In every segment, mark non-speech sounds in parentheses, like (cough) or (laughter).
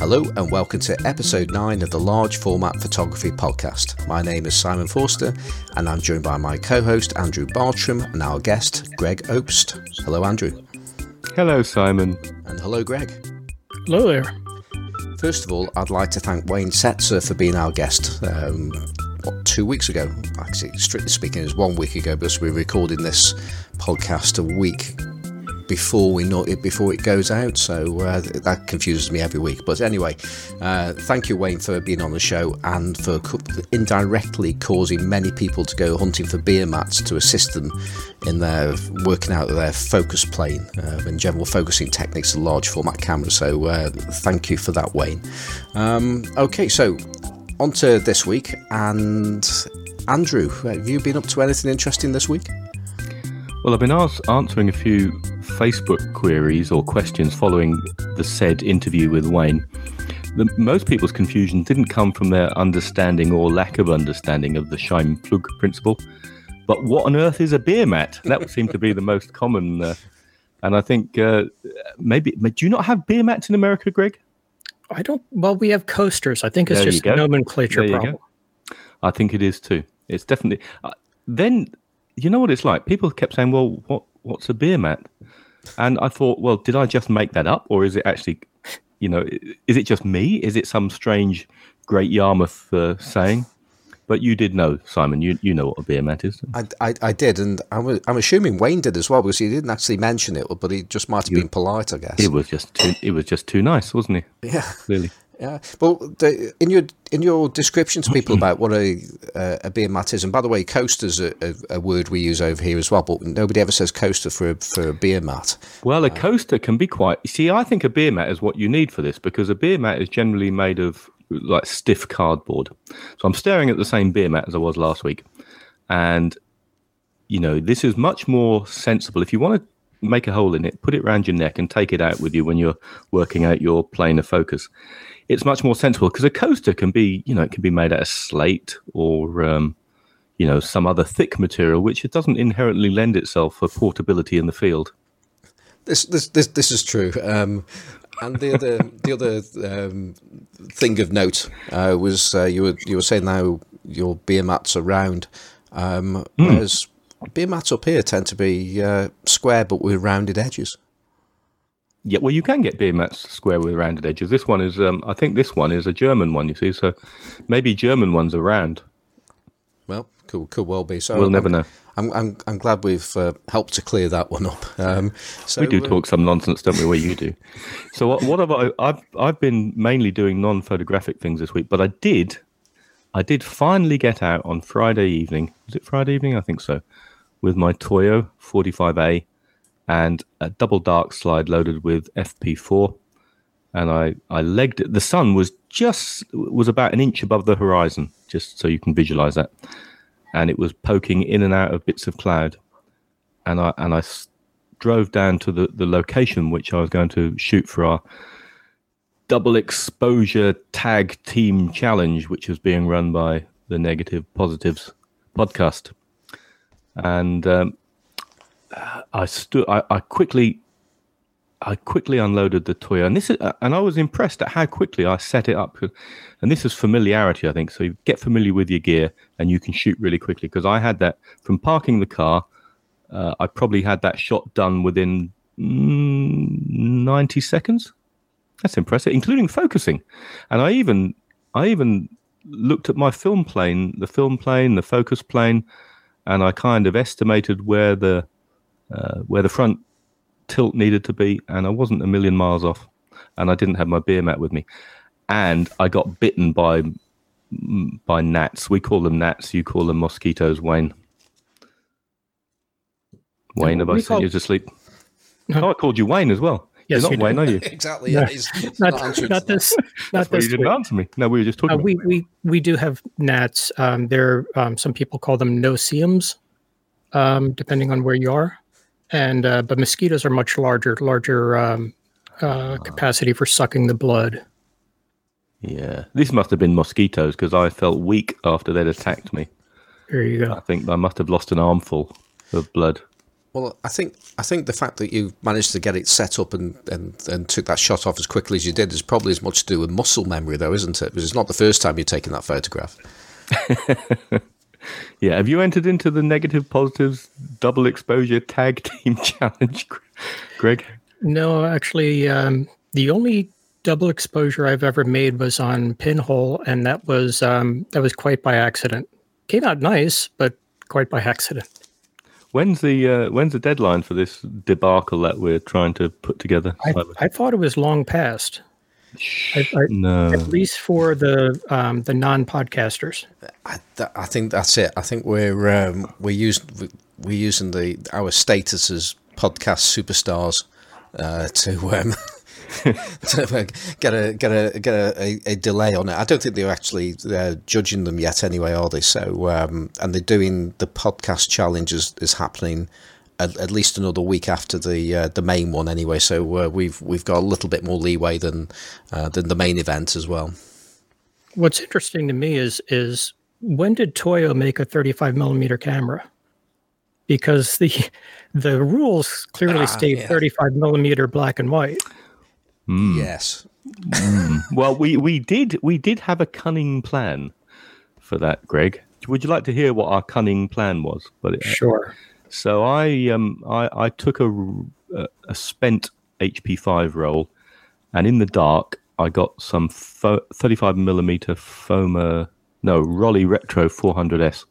Hello and welcome to episode 9 of the Large Format Photography Podcast. My name is Simon Forster and I'm joined by my co host Andrew Bartram and our guest Greg Obst. Hello, Andrew. Hello, Simon. And hello, Greg. Hello there. First of all, I'd like to thank Wayne Setzer for being our guest. Um, what, two weeks ago? Actually, strictly speaking, it was one week ago because we're recording this podcast a week before we know it before it goes out. So uh, that confuses me every week. But anyway, uh, thank you, Wayne, for being on the show and for indirectly causing many people to go hunting for beer mats to assist them in their working out their focus plane uh, and general focusing techniques of large format cameras. So uh, thank you for that, Wayne. Um, okay, so on to this week and. Andrew, have you been up to anything interesting this week? Well, I've been answering a few Facebook queries or questions following the said interview with Wayne. The, most people's confusion didn't come from their understanding or lack of understanding of the Scheimpflug principle, but what on earth is a beer mat? That would seem to be the most common. Uh, and I think uh, maybe, do you not have beer mats in America, Greg? I don't. Well, we have coasters. I think it's there just a nomenclature problem. Go. I think it is too. It's definitely. Uh, then you know what it's like. People kept saying, "Well, what what's a beer mat?" And I thought, well, did I just make that up, or is it actually, you know, is it just me? Is it some strange Great Yarmouth uh, saying? But you did know, Simon. You you know what a beer mat is. I, I, I did, and I'm, I'm assuming Wayne did as well because he didn't actually mention it, but he just might have been polite, I guess. It was just too, it was just too nice, wasn't he? Yeah, clearly. Yeah. Well, the, in your in your description to people about what a uh, a beer mat is, and by the way, coaster's a, a, a, word we use over here as well, but nobody ever says coaster for a, for a beer mat. Well, a coaster can be quite. See, I think a beer mat is what you need for this because a beer mat is generally made of like stiff cardboard. So I'm staring at the same beer mat as I was last week, and you know this is much more sensible. If you want to make a hole in it, put it around your neck, and take it out with you when you're working out your plane of focus it's much more sensible because a coaster can be, you know, it can be made out of slate or, um, you know, some other thick material, which it doesn't inherently lend itself for portability in the field. This this this, this is true. Um, and the other the other um, thing of note uh, was uh, you were you were saying now your beer mats are round, um, mm. whereas beer mats up here tend to be uh, square but with rounded edges. Yeah, well, you can get beer mats square with rounded edges. This one is, um, I think, this one is a German one. You see, so maybe German ones are round. Well, could could well be. So we'll I'm, never know. I'm I'm I'm glad we've uh, helped to clear that one up. (laughs) Um, so, we do uh, talk some nonsense, don't we? Where you do. (laughs) So what, what have I? I've I've been mainly doing non-photographic things this week, but I did, I did finally get out on Friday evening. Was it Friday evening? I think so, with my Toyo 45A and a double dark slide loaded with FP4. And I, I legged it. The sun was just was about an inch above the horizon, just so you can visualize that. And it was poking in and out of bits of cloud. And I and I drove down to the, the location which I was going to shoot for our double exposure tag team challenge, which was being run by the Negative Positives podcast. And um, I stood. I, I, quickly, I quickly unloaded the Toyo, and this is, and I was impressed at how quickly I set it up. And this is familiarity, I think. So you get familiar with your gear, and you can shoot really quickly. Because I had that from parking the car. Uh, I probably had that shot done within mm, ninety seconds. That's impressive, including focusing. And I even, I even looked at my film plane, the film plane, the focus plane, and I kind of estimated where the uh, where the front tilt needed to be, and I wasn't a million miles off. And I didn't have my beer mat with me, and I got bitten by by gnats. We call them gnats. You call them mosquitoes, Wayne. Wayne, have I sent you to sleep? No. Oh, I called you Wayne as well. Yes, You're not Wayne, are you? (laughs) exactly. Yeah. not, (laughs) not, not, this. Not this. (laughs) you didn't answer me. No, we were just talking. Uh, we we we do have gnats. Um, there, um, some people call them no-see-ums, um, depending on where you are and uh, but mosquitoes are much larger, larger um, uh, capacity for sucking the blood. Yeah, this must have been mosquitoes because I felt weak after they'd attacked me. There you go. I think I must have lost an armful of blood. Well, I think I think the fact that you managed to get it set up and, and, and took that shot off as quickly as you did is probably as much to do with muscle memory, though, isn't it? Because it's not the first time you've taken that photograph. (laughs) (laughs) Yeah. Have you entered into the negative positives double exposure tag (laughs) team challenge, Greg? No, actually, um, the only double exposure I've ever made was on Pinhole, and that was um, that was quite by accident. Came out nice, but quite by accident. When's the uh, when's the deadline for this debacle that we're trying to put together? I, I thought it was long past. I, I, no. At least for the um, the non podcasters. I, th- I think that's it. I think we're um, we're using we're using the our status as podcast superstars uh, to um, (laughs) to get a get a get a, a, a, delay on it. I don't think they're actually uh, judging them yet, anyway, are they? So um, and they're doing the podcast challenge is, is happening at, at least another week after the uh, the main one, anyway. So uh, we've we've got a little bit more leeway than uh, than the main event as well. What's interesting to me is is when did Toyo make a 35 millimeter camera? Because the (laughs) the rules clearly ah, state yeah. 35 millimeter black and white. Mm. Yes. mm. Well, we, we did we did have a cunning plan for that, Greg. Would you like to hear what our cunning plan was? But it, sure. So I um I, I took a, a spent HP5 roll, and in the dark I got some fo- 35 millimeter Foma no Rollei Retro 400s,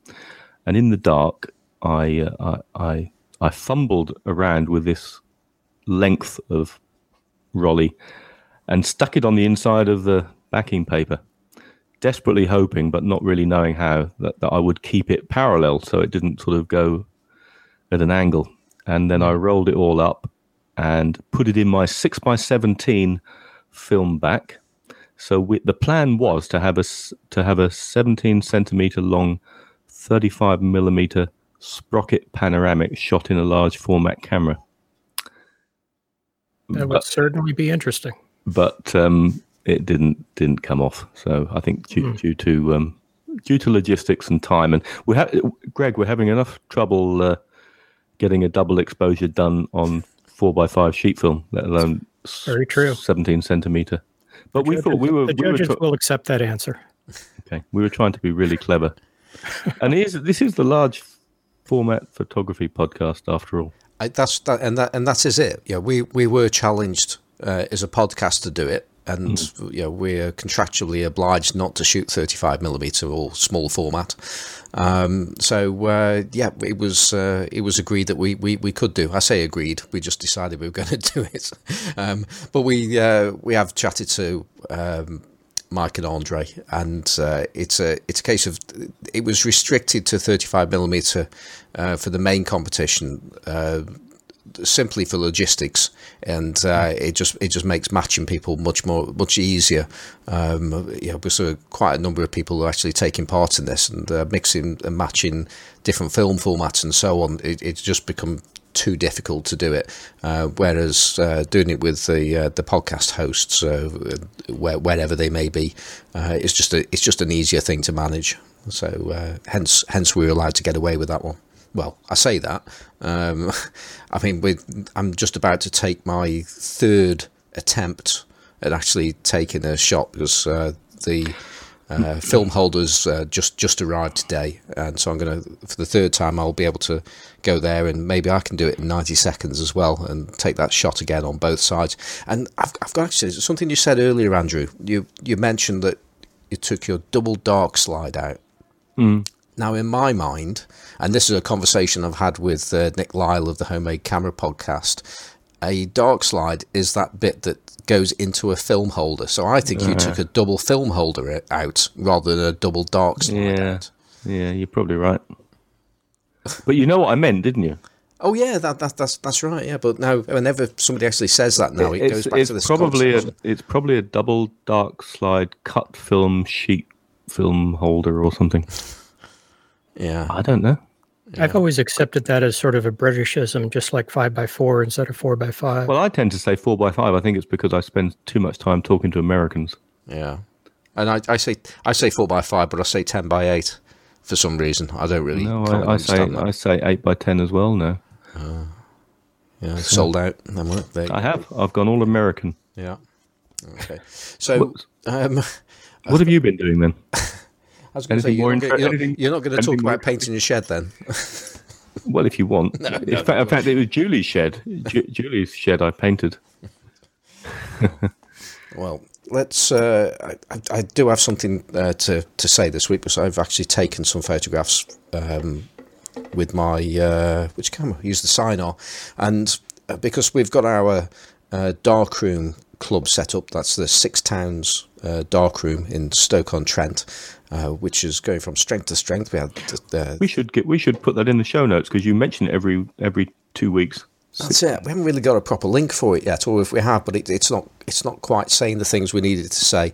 and in the dark I uh, I, I I fumbled around with this length of Rollei, and stuck it on the inside of the backing paper, desperately hoping, but not really knowing how, that, that I would keep it parallel so it didn't sort of go at an angle. And then I rolled it all up and put it in my 6x17 film back. So we, the plan was to have a, to have a 17 centimeter long, 35 millimeter sprocket panoramic shot in a large format camera. That would but, certainly be interesting. But um, it didn't didn't come off. So I think due, mm. due to um, due to logistics and time, and we have Greg, we're having enough trouble uh, getting a double exposure done on four by five sheet film, let alone very true seventeen centimeter. But the we judges, thought we were the judges we were will accept that answer. Okay, we were trying to be really clever, (laughs) and here's, this is the large format photography podcast after all. I, that's that, and that and that is it. Yeah, we we were challenged uh, as a podcast to do it, and mm. you know, we're contractually obliged not to shoot 35 millimeter or small format. Um, so uh, yeah, it was uh, it was agreed that we, we, we could do. I say agreed. We just decided we were (laughs) going to do it. Um, but we uh, we have chatted to um, Mike and Andre, and uh, it's a it's a case of it was restricted to 35 millimeter uh, for the main competition. Simply for logistics, and uh, it just it just makes matching people much more much easier. Um, you know, quite a number of people are actually taking part in this and uh, mixing and matching different film formats and so on. It, it's just become too difficult to do it. Uh, whereas uh, doing it with the uh, the podcast hosts, uh, where, wherever they may be, uh, it's just a, it's just an easier thing to manage. So uh, hence hence we are allowed to get away with that one. Well, I say that. Um, (laughs) I mean, I'm just about to take my third attempt at actually taking a shot because the uh, film holders uh, just just arrived today, and so I'm going to for the third time I'll be able to go there, and maybe I can do it in 90 seconds as well, and take that shot again on both sides. And I've, I've got actually something you said earlier, Andrew. You you mentioned that you took your double dark slide out. Mm. Now, in my mind, and this is a conversation I've had with uh, Nick Lyle of the Homemade Camera podcast, a dark slide is that bit that goes into a film holder. So I think you took a double film holder out rather than a double dark slide yeah. out. Yeah, you're probably right. But you know what I meant, didn't you? Oh yeah, that, that that's that's right. Yeah, but now whenever somebody actually says that now, it, it goes back to this. Probably a, it's probably a double dark slide cut film sheet film holder or something. Yeah, I don't know. Yeah. I've always accepted that as sort of a Britishism, just like five by four instead of four by five. Well, I tend to say four by five. I think it's because I spend too much time talking to Americans. Yeah, and I, I say I say four by five, but I say ten by eight for some reason. I don't really. No, I, I say that. I say eight by ten as well. No. Uh, Yeah, sold out. Then. I have. I've gone all American. Yeah. Okay. So, um, What have you been doing then? (laughs) I was going to say, you're, not, inter- gonna- you're, anything- you're not going to talk about painting your shed then. (laughs) Well, if you want. (laughs) in, fact, in fact, it was Julie's shed. Ju- (laughs) Julie's shed I painted. Well, let's. Uh, I, I- do have something uh, to to say this week because I've actually taken some photographs um, with my uh, which camera? I use the Sinar, and uh, because we've got our uh, darkroom club set up. That's the Six Towns uh, darkroom in Stoke on Trent, uh, which is going from strength to strength. We had uh, We should get. We should put that in the show notes because you mention it every every two weeks. That's it. We haven't really got a proper link for it yet, or if we have, but it, it's not it's not quite saying the things we needed to say.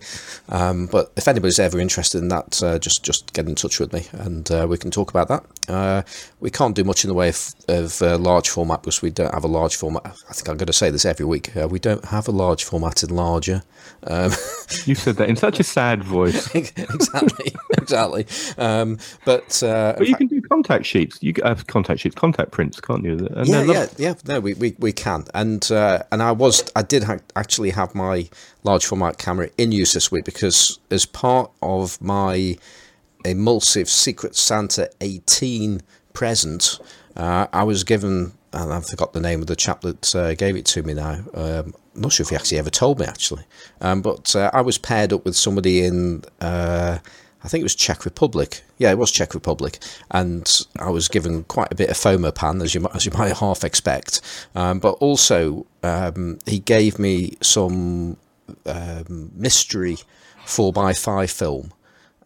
Um, but if anybody's ever interested in that, uh, just just get in touch with me, and uh, we can talk about that. Uh, we can't do much in the way of, of uh, large format because we don't have a large format. I think I'm going to say this every week. Uh, we don't have a large format in larger. Um, You said that in such a sad voice. (laughs) exactly, exactly. Um, but uh, But you can do contact sheets. You have contact sheets, contact prints, can't you? And yeah, yeah, yeah. No, we, we, we can, and uh, and I was I did ha- actually have my large format camera in use this week because as part of my emulsive Secret Santa eighteen present, uh, I was given and I forgot the name of the chap that uh, gave it to me now. Um, I'm not sure if he actually ever told me actually, um, but uh, I was paired up with somebody in. I think it was Czech Republic. Yeah, it was Czech Republic, and I was given quite a bit of Fomapan, as you as you (laughs) might half expect. Um, but also, um, he gave me some um, mystery four x five film,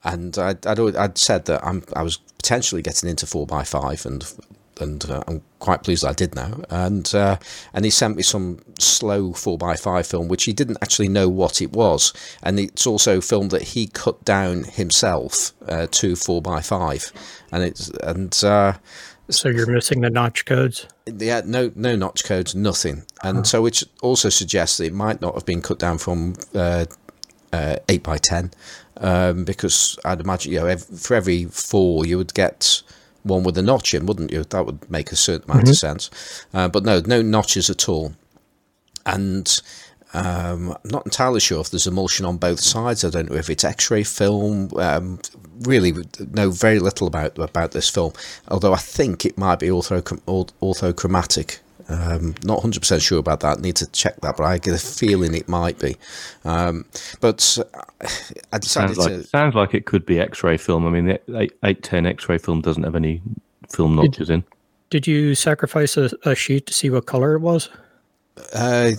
and I'd, I'd I'd said that I'm I was potentially getting into four x five, and and uh, I'm quite pleased I did now. And uh, and he sent me some slow four x five film, which he didn't actually know what it was, and it's also film that he cut down himself uh, to four x five, and it's and. Uh, So you're missing the notch codes. yeah, no, no notch codes, nothing, and so which also suggests that it might not have been cut down from uh, uh, eight by ten, um, because I'd imagine you know ev- for every four you would get one with a notch in, wouldn't you? That would make a certain amount of sense, uh, but no, no notches at all, and. Um, I'm not entirely sure if there's emulsion on both sides. I don't know if it's X-ray film. Um, really know very little about about this film. Although I think it might be ortho orthochromatic. Um, not 100% sure about that. Need to check that, but I get a feeling it might be. Um, but uh, I decided Sounds like to. sounds like it could be X-ray film. I mean, the eight, eight ten X-ray film doesn't have any film notches in. Did you sacrifice a, a sheet to see what color it was? Uh,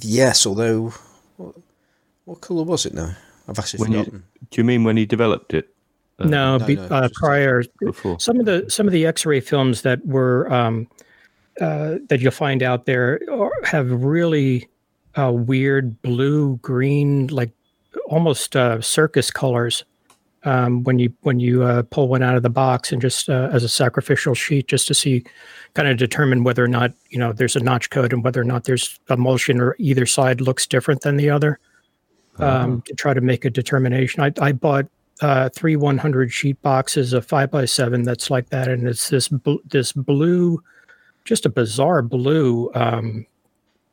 yes, although what, what colour was it now? I've actually When you, forgotten. do you mean when he developed it? no, no, be, no, uh, prior. Before. Some of the some of the X-ray films that were um, uh, that you'll find out there are, have really uh, weird blue, green, like almost uh, circus colors. Um, when you when you uh, pull one out of the box and just uh, as a sacrificial sheet, just to see, kind of determine whether or not you know there's a notch code and whether or not there's emulsion or either side looks different than the other. Um, to try to make a determination, I, I bought uh, three 100 sheet boxes of five by seven that's like that, and it's this bl- this blue, just a bizarre blue, um,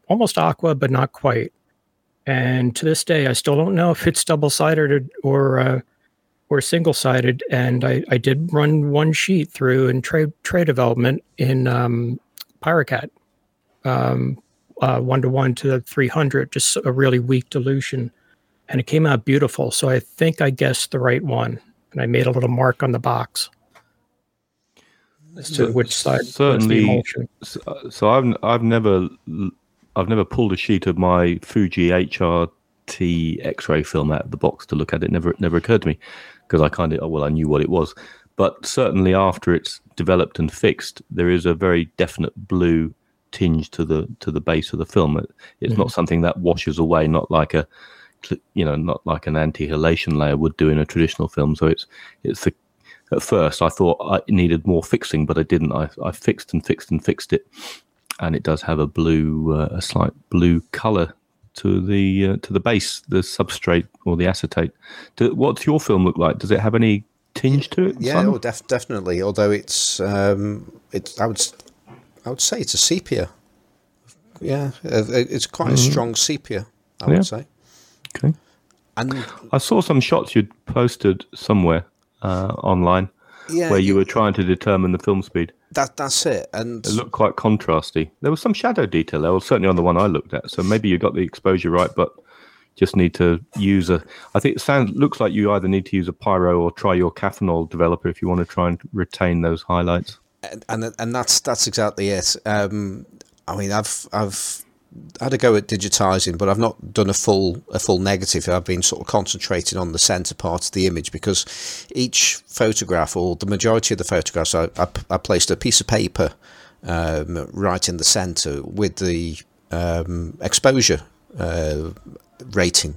almost aqua but not quite. And to this day, I still don't know if it's double sided or uh, or single sided. And I, I did run one sheet through in trade trade development in um, Pyrocat, um, one to one to three hundred, just a really weak dilution and it came out beautiful. So I think I guessed the right one, and I made a little mark on the box as to which side certainly- emulsion. Uh, so, I've I've never I've never pulled a sheet of my Fuji HRT X-ray film out of the box to look at it. Never it never occurred to me because I kind of oh, well I knew what it was, but certainly after it's developed and fixed, there is a very definite blue tinge to the to the base of the film. It, it's not mm-hmm. something that washes away, not like a you know not like an anti-halation layer would do in a traditional film. So it's it's the at first I thought I needed more fixing, but I didn't. I, I fixed and fixed and fixed it, and it does have a blue, uh, a slight blue color to the uh, to the base, the substrate or the acetate. Do, what's your film look like? Does it have any tinge to it? Yeah, oh, def- definitely. Although it's um, it's I would I would say it's a sepia. yeah. Uh, It's quite a strong sepia, I Mm-hmm. Yeah. would say. Okay. And I saw some shots you'd posted somewhere uh, online yeah, where you were trying to determine the film speed. that that's it. And It looked quite contrasty. There was some shadow detail there, well, certainly on the one I looked at. So maybe you got the exposure right, but just need to use a. I think it sounds looks like you either need to use a pyro or try your Caffenol developer if you want to try and retain those highlights. and and, and that's that's exactly it. Um, I mean, I've I've had a go at digitizing, but I've not done a full a full negative. I've been sort of concentrating on the center part of the image because each photograph, or the majority of the photographs, I, I, I placed a piece of paper um, right in the center with the um, exposure uh, rating.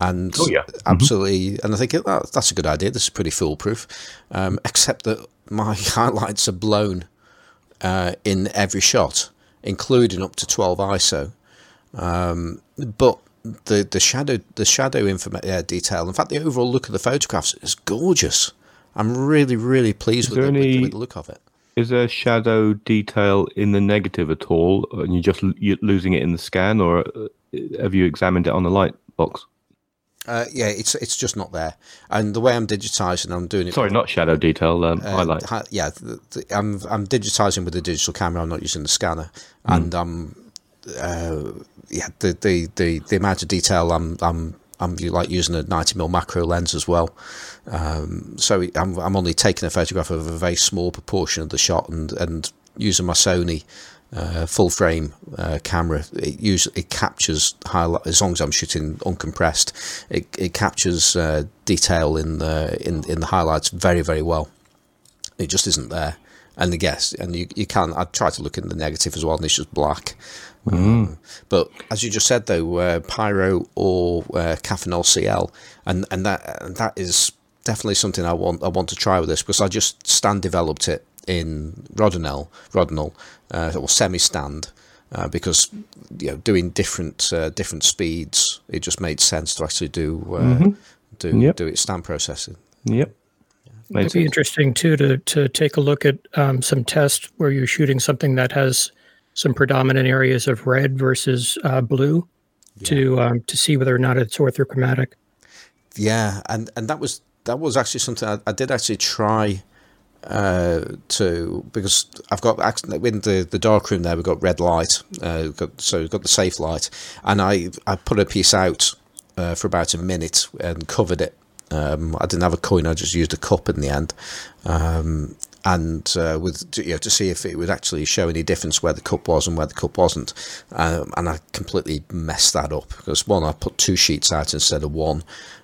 And Oh, yeah. absolutely, and I think that, that's a good idea. This is pretty foolproof, um, (laughs) except that my (laughs) highlights are blown uh, in every shot, including up to 12 ISO. Um, but the the shadow the shadow informa- uh, detail, in fact, the overall look of the photographs is gorgeous. I'm really really pleased with there the, with, the, any- with the look of it. Is there shadow detail in the negative at all, and you're just you're losing it in the scan, or uh, have you examined it on the light box? Uh, yeah, it's it's just not there. And the way I'm digitizing, I'm doing it. Sorry, not shadow detail. Um, uh, highlight. hi- yeah, the, the, I'm I'm digitizing with the digital camera. I'm not using the scanner, and um, uh, yeah, the, the the the amount of detail I'm I'm I'm like using a 90 mm macro lens as well. Um, so I'm I'm only taking a photograph of a very small proportion of the shot and and using my Sony. Uh, full frame uh, camera. It usually it captures highlight as long as I'm shooting uncompressed. It, it captures uh, detail in the in in the highlights very very well it just isn't there. And the guess, and you, you can, I try to look in the negative as well, and it's just black. Um, but as you just said, though, uh, Pyro or uh, Caffenol CL, and, and that and that is definitely something I want I want to try with this because I just stand developed it in Rodinel, Rodinal, uh, or semi stand. Uh, because you know, doing different uh, different speeds, it just made sense to actually do uh, do Yep. do it stand processing. Yep. Made It'd be sense. interesting too to to take a look at um, some tests where you're shooting something that has some predominant areas of red versus uh, blue to um, to see whether or not it's orthochromatic. Yeah, and and that was that was actually something I, I did actually try uh, to because I've got in the the dark room there we've got red light, uh, we've got so we've got the safe light, and I I put a piece out uh, for about a minute and covered it. Um, I didn't have a coin; I just used a cup in the end. Um, and uh, with you know, to see if it would actually show any difference where the cup was and where the cup wasn't, um, and I completely messed that up because one I put two sheets out instead of one,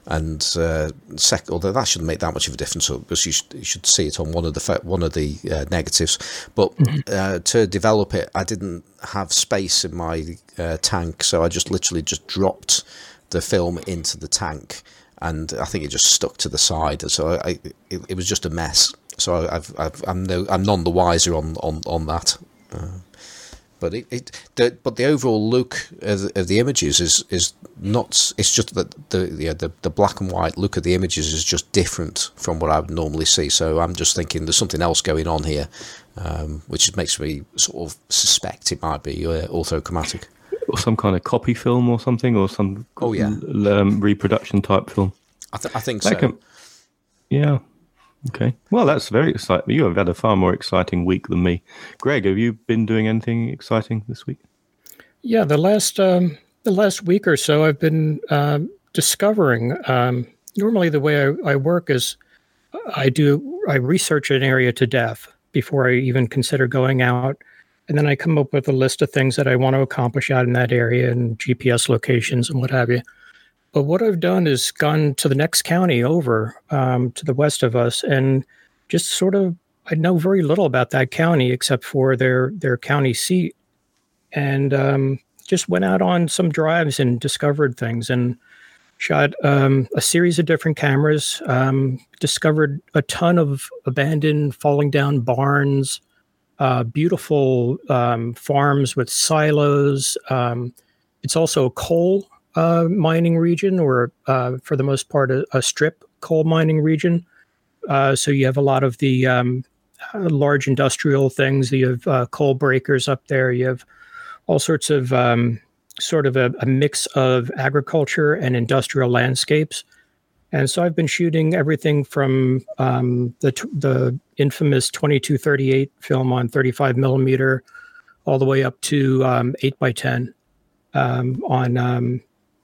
and uh, second, although that shouldn't make that much of a difference because you should, you should see it on one of the pho- one of the uh, negatives, but uh, to develop it, I didn't have space in my uh, tank, so I just literally just dropped the film into the tank and I think it just stuck to the side. So I, I it, it was just a mess. So I've, I've I'm no I'm none the wiser on on on that. But it, it the but the overall look of, the- of the images is is not. It's just that the yeah, the the black and white look of the images is just different from what I would normally see. So I'm just thinking there's something else going on here, um, which makes me sort of suspect it might be uh, orthochromatic. or some kind of copy film or something, or some Oh, yeah. um, reproduction type film. I, th- I think That so. can- yeah. Okay. Well, that's very exciting. You have had a far more exciting week than me. Greg, have you been doing anything exciting this week? Yeah, the last um, the last week or so, I've been um, discovering. Um, normally, the way I, I work is I do I research an area to death before I even consider going out, and then I come up with a list of things that I want to accomplish out in that area and GPS locations and what have you. But what I've done is gone to the next county over um, to the west of us and just sort of I know very little about that county except for their their county seat. And um, just went out on some drives and discovered things and shot um, a series of different cameras um, discovered a ton of abandoned falling down barns uh, beautiful um, farms with silos um, it's also coal uh, mining region or uh, for the most part a, a strip coal mining region. Uh, so you have a lot of the um, large industrial things. You have uh, coal breakers up there. You have all sorts of um, sort of a, a, mix of agriculture and industrial landscapes. And so I've been shooting everything from um, the the infamous 2238 film on 35 millimeter, all the way up to um, 8 by 10 um, on um,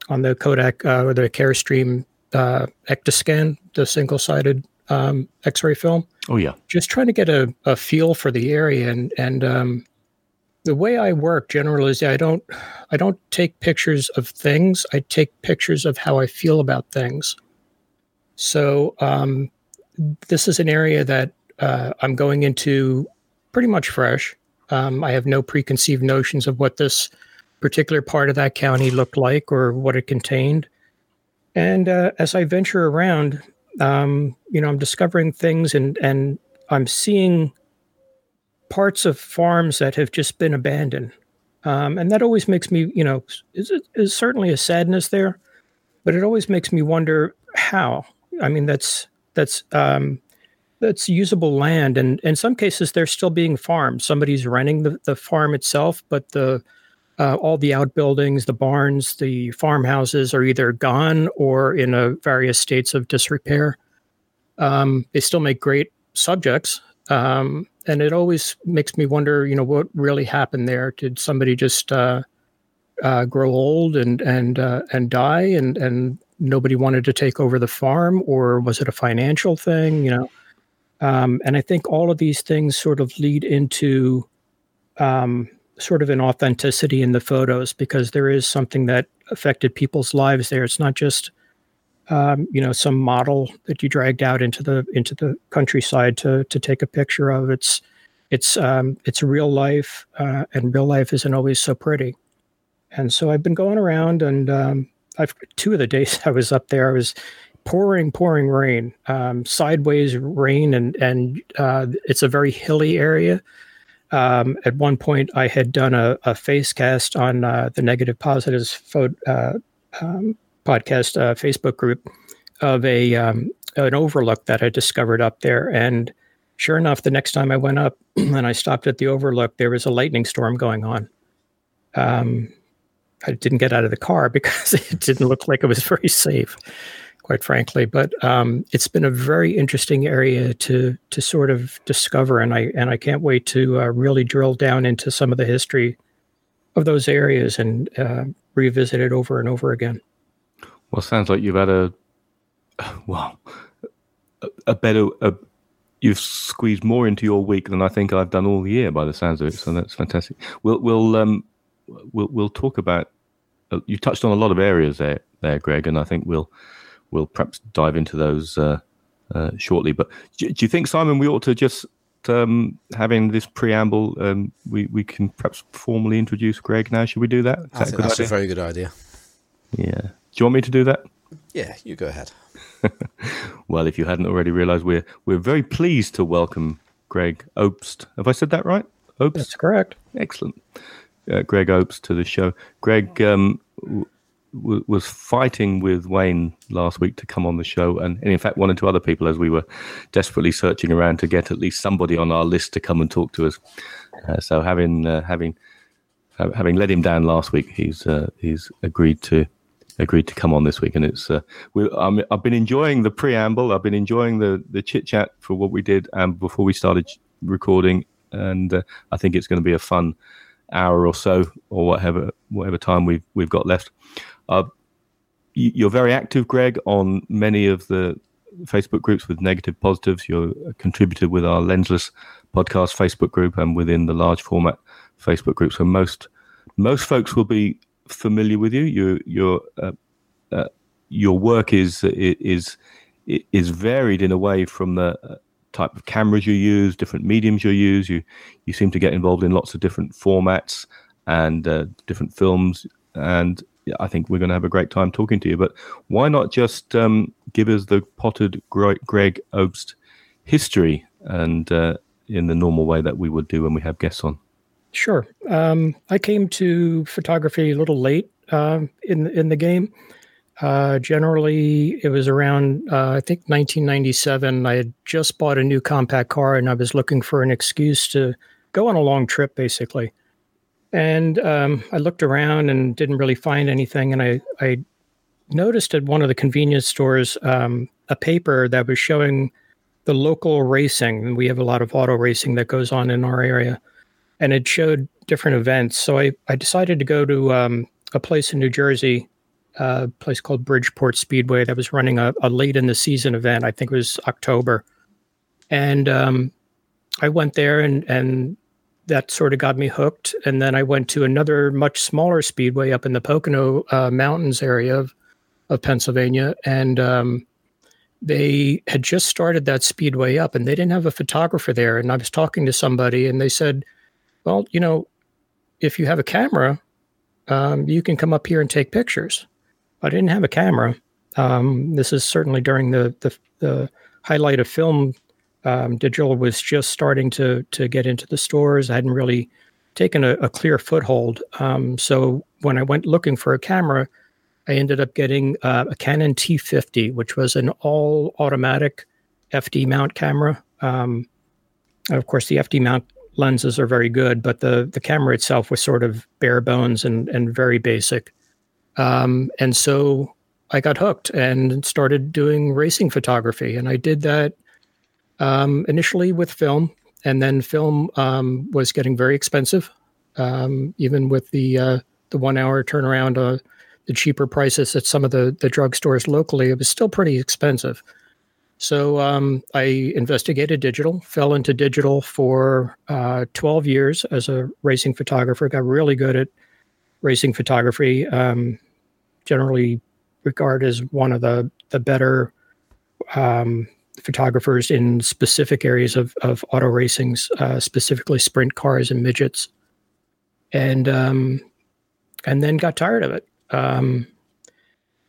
on the Kodak uh, or the Carestream uh, Ektascan, the single sided um, X-ray film. Oh yeah, just trying to get a, a feel for the area and and um, the way I work generally is I don't I don't take pictures of things. I take pictures of how I feel about things. So um, this is an area that uh, I'm going into pretty much fresh. Um, I have no preconceived notions of what this particular part of that county looked like or what it contained. And uh, as I venture around, um, you know, I'm discovering things and and I'm seeing parts of farms that have just been abandoned, um, and that always makes me, you know, is, is certainly a sadness there, but it always makes me wonder how. I mean, that's that's um, that's usable land, and in some cases they're still being farmed. Somebody's renting the, the farm itself, but the uh, all the outbuildings, the barns, the farmhouses are either gone or in a various states of disrepair. Um, they still make great subjects, um, and it always makes me wonder, you know, what really happened there? Did somebody just uh, uh, grow old and and uh, and die, and and nobody wanted to take over the farm, or was it a financial thing? You know, um, and I think all of these things sort of lead into um, sort of an authenticity in the photos because there is something that affected people's lives there. It's not just um, you know some model that you dragged out into the into the countryside to to take a picture of. It's it's um, it's real life, uh, and real life isn't always so pretty. And so I've been going around, and um, I've two of the days (laughs) I was up there, I was pouring, pouring rain, um, sideways rain, and and uh, it's a very hilly area. Um, at one point, I had done a, a face cast on uh, the Negative Positives photo, uh, um, podcast uh, Facebook group of a um, an overlook that I discovered up there, and sure enough, the next time I went up (clears throat) and I stopped at the overlook, there was a lightning storm going on. Um, I didn't get out of the car (laughs) because it didn't look like it was very safe, quite frankly. But um, it's been a very interesting area to to sort of discover, and I and I can't wait to uh, really drill down into some of the history of those areas and uh, revisit it over and over again. Well, sounds like you've had a well a, a better a, you've squeezed more into your week than I think I've done all year by the sounds of it. So that's fantastic. We'll we'll um we'll we'll talk about. Uh, you touched on a lot of areas there, there, Greg, and I think we'll we'll perhaps dive into those uh, uh, shortly. But do, do, you think, Simon, we ought to just um, having this preamble, um, we we can perhaps formally introduce Greg now? Should we do that? Is that think a that's idea? a very good idea. Yeah. Do you want me to do that? Yeah, you go ahead. (laughs) well, if you hadn't already realised, we're we're very pleased to welcome Greg Obst. Have I said that right? Obst. That's correct. Excellent. Uh, Greg Obst to the show. Greg um, w- was fighting with Wayne last week to come on the show, and, and, in fact, one or two other people as we were desperately searching around to get at least somebody on our list to come and talk to us. Uh, so having uh, having having let him down last week, he's uh, he's agreed to agreed to come on this week, and it's uh, we, um, I've been enjoying the preamble. I've been enjoying the the chit chat for what we did and um, before we started recording, and uh, I think it's going to be a fun hour or so, or whatever whatever time we've we've got left. Uh, you're very active, Greg, on many of the Facebook groups with negative positives. You're a contributor with our Lensless podcast Facebook group and within the large format Facebook group. So most most folks will be familiar with you. Your your uh, uh, your work is is is varied in a way from the uh, type of cameras you use, different mediums you use. You you seem to get involved in lots of different formats and uh, different films, and I think we're going to have a great time talking to you. But why not just um, give us the potted Greg Obst history and uh, in the normal way that we would do when we have guests on? Sure. Um, I came to photography a little late uh, in in the game. Uh, generally, it was around uh, I think 1997. I had just bought a new compact car, and I was looking for an excuse to go on a long trip, basically. And um, I looked around and didn't really find anything. And I, I noticed at one of the convenience stores um, a paper that was showing the local racing. We have a lot of auto racing that goes on in our area. And it showed different events. So I, I decided to go to um, a place in New Jersey, a place called Bridgeport Speedway that was running a, a, late in the season event. I think it was October. And um, I went there and, and that sort of got me hooked. And then I went to another much smaller speedway up in the Pocono uh, Mountains area of, of Pennsylvania. And um, they had just started that speedway up and they didn't have a photographer there. And I was talking to somebody and they said, well, you know, if you have a camera, um, you can come up here and take pictures. I didn't have a camera. Um, this is certainly during the, the, the highlight of film um, digital was just starting to to get into the stores. I hadn't really taken a, a clear foothold. Um, so when I went looking for a camera, I ended up getting uh, a Canon T50, which was an all automatic FD mount camera. Um, of course, the FD mount lenses are very good, but the the camera itself was sort of bare bones and and very basic. Um, and so I got hooked and started doing racing photography, and I did that um, initially with film, and then film um, was getting very expensive, um, even with the uh, the one hour turnaround, uh, the cheaper prices at some of the the drugstores locally. It was still pretty expensive. So um, I investigated digital, fell into digital for uh, 12 years as a racing photographer. Got really good at racing photography. Um, generally regarded as one of the the better um, photographers in specific areas of, of auto racings, uh, specifically sprint cars and midgets, and um, and then got tired of it. Um,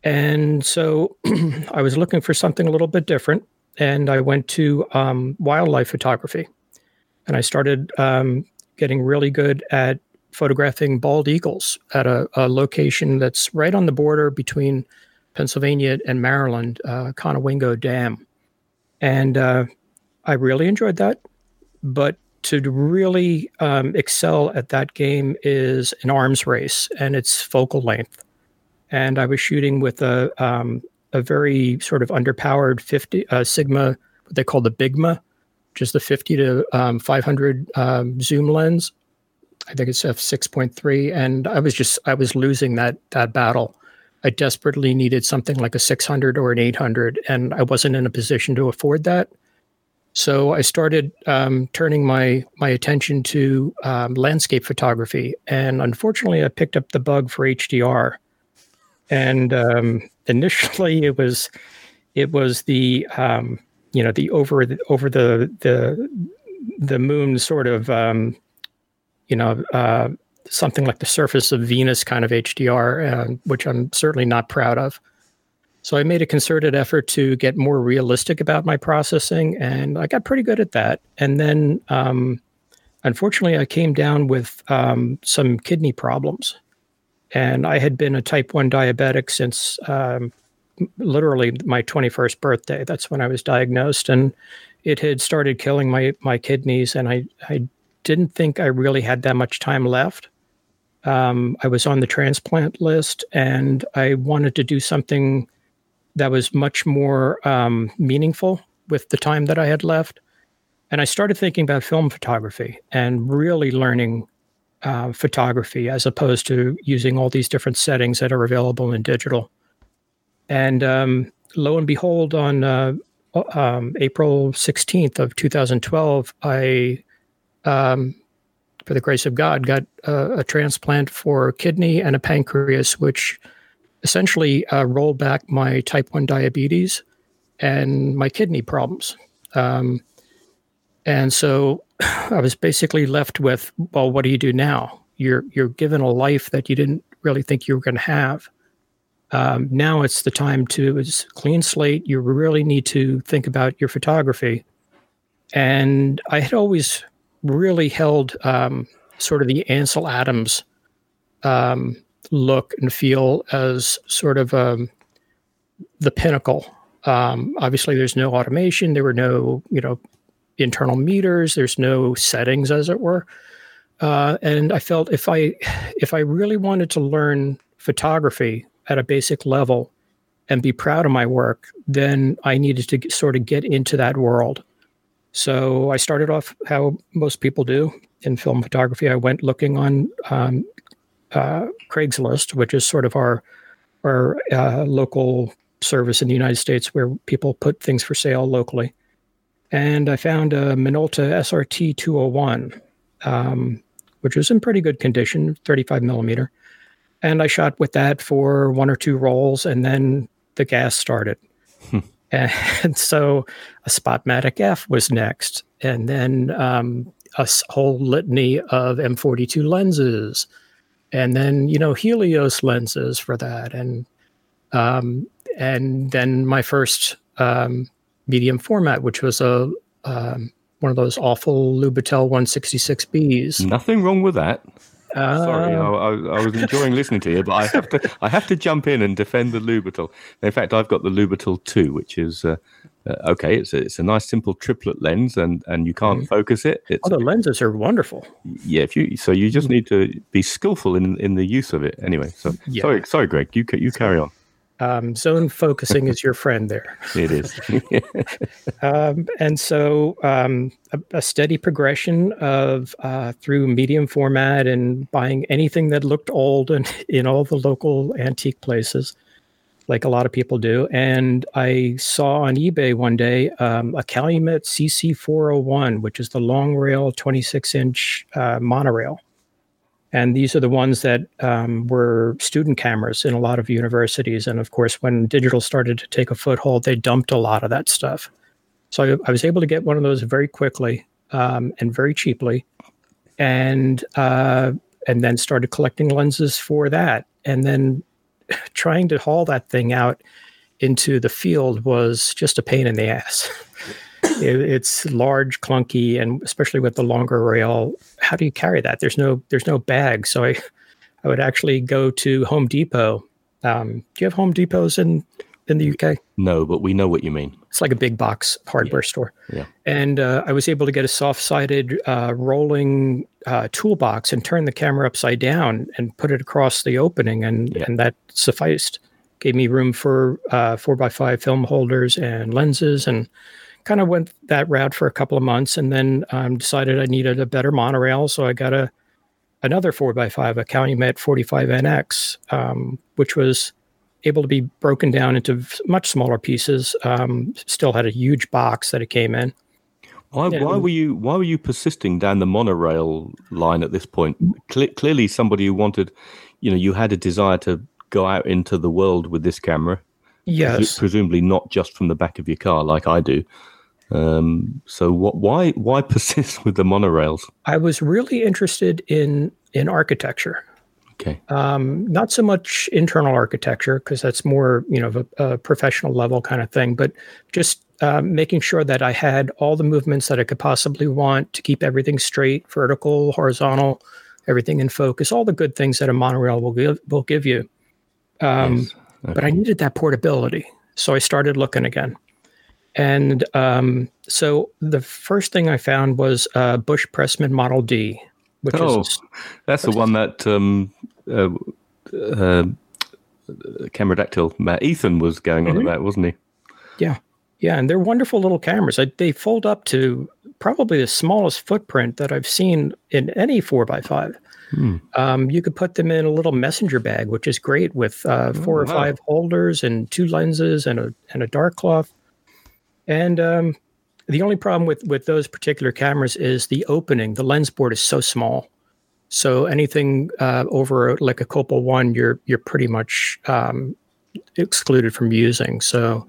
and so (clears throat) I was looking for something a little bit different, and I went to um, wildlife photography, and I started um, getting really good at photographing bald eagles at a, a location that's right on the border between Pennsylvania and Maryland, uh, Conowingo Dam and uh, I really enjoyed that. But to really um, excel at that game is an arms race, and it's focal length. And I was shooting with a um, a very sort of underpowered 50 uh, Sigma, what they call the Bigma, just the 50 to um, 500 um, zoom lens. I think it's f 6.3, and I was just I was losing that that battle. I desperately needed something like a 600 or an 800, and I wasn't in a position to afford that. So I started um, turning my my attention to um, landscape photography, and unfortunately, I picked up the bug for HDR. And um, (laughs) initially, it was it was the um, you know the over the over the the the moon sort of um, you know uh, something like the surface of Venus kind of HDR, uh, which I'm certainly not proud of. So I made a concerted effort to get more realistic about my processing, and I got pretty good at that. And then, um, unfortunately, I came down with um, some kidney problems, and I had been a type one diabetic since um, literally my 21st birthday. That's when I was diagnosed, and it had started killing my my kidneys, and I I didn't think I really had that much time left um, I was on the transplant list and I wanted to do something that was much more um, meaningful with the time that I had left. And I started thinking about film photography and really learning uh, photography as opposed to using all these different settings that are available in digital. And um, lo and behold, on uh, um, April 16th of 2012, I um, for the grace of God, got a transplant for kidney and a pancreas, which essentially uh, rolled back my type 1 diabetes and my kidney problems. Um, and so (clears throat) I was basically left with, well, what do you do now? You're you're given a life that you didn't really think you were going to have. Um, now it's the time to it's clean slate. You really need to think about your photography. And I had always really held um, sort of the Ansel Adams um, look and feel as sort of um, the pinnacle. Um, obviously, there's no automation. There were no, you know, internal meters. There's no settings, as it were. uh, and I felt if I if I really wanted to learn photography at a basic level and be proud of my work, then I needed to sort of get into that world. So I started off how most people do in film photography. I went looking on um, uh, Craigslist, which is sort of our our uh, local service in the United States where people put things for sale locally. And I found a Minolta SRT 201, um, which was in pretty good condition, 35 millimeter. And I shot with that for one or two rolls, and then the gas started. And (laughs) so a Spotmatic F was next. And then um, a whole litany of M42 lenses. And then, you know, Helios lenses for that. And um, and then my first um, medium format, which was a um, one of those awful Lubitel 166Bs. Nothing wrong with that. Uh, Sorry, I, I, I, was enjoying listening to you, but I have to I have to jump in and defend the Lubitel. In fact, I've got the Lubitel two, which is uh, uh, okay. It's a, it's a nice simple triplet lens, and, and you can't mm. focus it. It's, oh, the lenses are wonderful. Yeah, if you so you just need to be skillful in in the use of it. Anyway, so yeah. sorry, sorry, Greg, you you carry on. Um, zone focusing is your friend there. (laughs) It is. (laughs) um, and so um, a, a, steady progression of uh, through medium format and buying anything that looked old and (laughs) in all the local antique places, like a lot of people do. And I saw on eBay one day um, a Calumet CC401, which is the long rail 26 inch uh, monorail. And these are the ones that um, were student cameras in a lot of universities. And of course, when digital started to take a foothold, they dumped a lot of that stuff. So I, I was able to get one of those very quickly um, and very cheaply, and uh, and then started collecting lenses for that. And then (laughs) trying to haul that thing out into the field was just a pain in the ass. (laughs) it, it's large, clunky, and especially with the longer rail, how do you carry that? There's no there's no bag, so I I would actually go to Home Depot. Um, do you have Home Depots in in the UK? No, but we know what you mean. It's like a big box hardware yeah. store. Yeah. And uh, I was able to get a soft-sided uh, rolling uh, toolbox and turn the camera upside down and put it across the opening, and yeah. and that sufficed. Gave me room for uh, four by five film holders and lenses, and kind of went that route for a couple of months, and then um, decided I needed a better monorail, so I got a another four x five, a Calumet 45NX, um, which was able to be broken down into much smaller pieces. Um, still had a huge box that it came in. Why, why were you why were you persisting down the monorail line at this point? Cle- clearly, somebody who wanted, you know, you had a desire to go out into the world with this camera. Yes, presumably not just from the back of your car, like I do. Um, so what, why why (laughs) persist with the monorails? I was really interested in in architecture. Okay. Um, not so much internal architecture because that's more you know a, a, professional level kind of thing, but just uh, making sure that I had all the movements that I could possibly want to keep everything straight, vertical, horizontal, everything in focus, all the good things that a monorail will give will give you. Um, yes. okay. But I needed that portability, so I started looking again. And um, so the first thing I found was uh, Bush Pressman Model D. Which oh, is, that's the one that um, uh, uh, Cameradactyl Matt Ethan was going mm-hmm. on about, wasn't he? Yeah, yeah, and they're wonderful little cameras. I, they fold up to probably the smallest footprint that I've seen in any four x five. Hmm. Um, you could put them in a little messenger bag, which is great with uh, four oh, or wow. five holders and two lenses and a and a dark cloth. And um, the only problem with with those particular cameras is the opening. The lens board is so small, so anything uh, over like a Copal one, you're you're pretty much um, excluded from using. So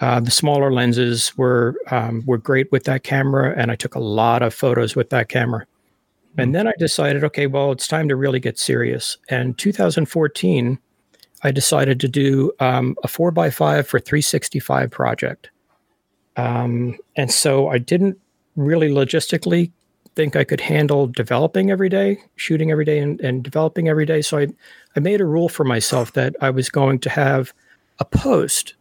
uh, the smaller lenses were um, were great with that camera, and I took a lot of photos with that camera. And then I decided, okay, well, it's time to really get serious. And 2014, I decided to do um, a four by five for 365 project. Um, and so I didn't really logistically think I could handle developing every day, shooting every day, and, and developing every day. So I, I made a rule for myself that I was going to have a post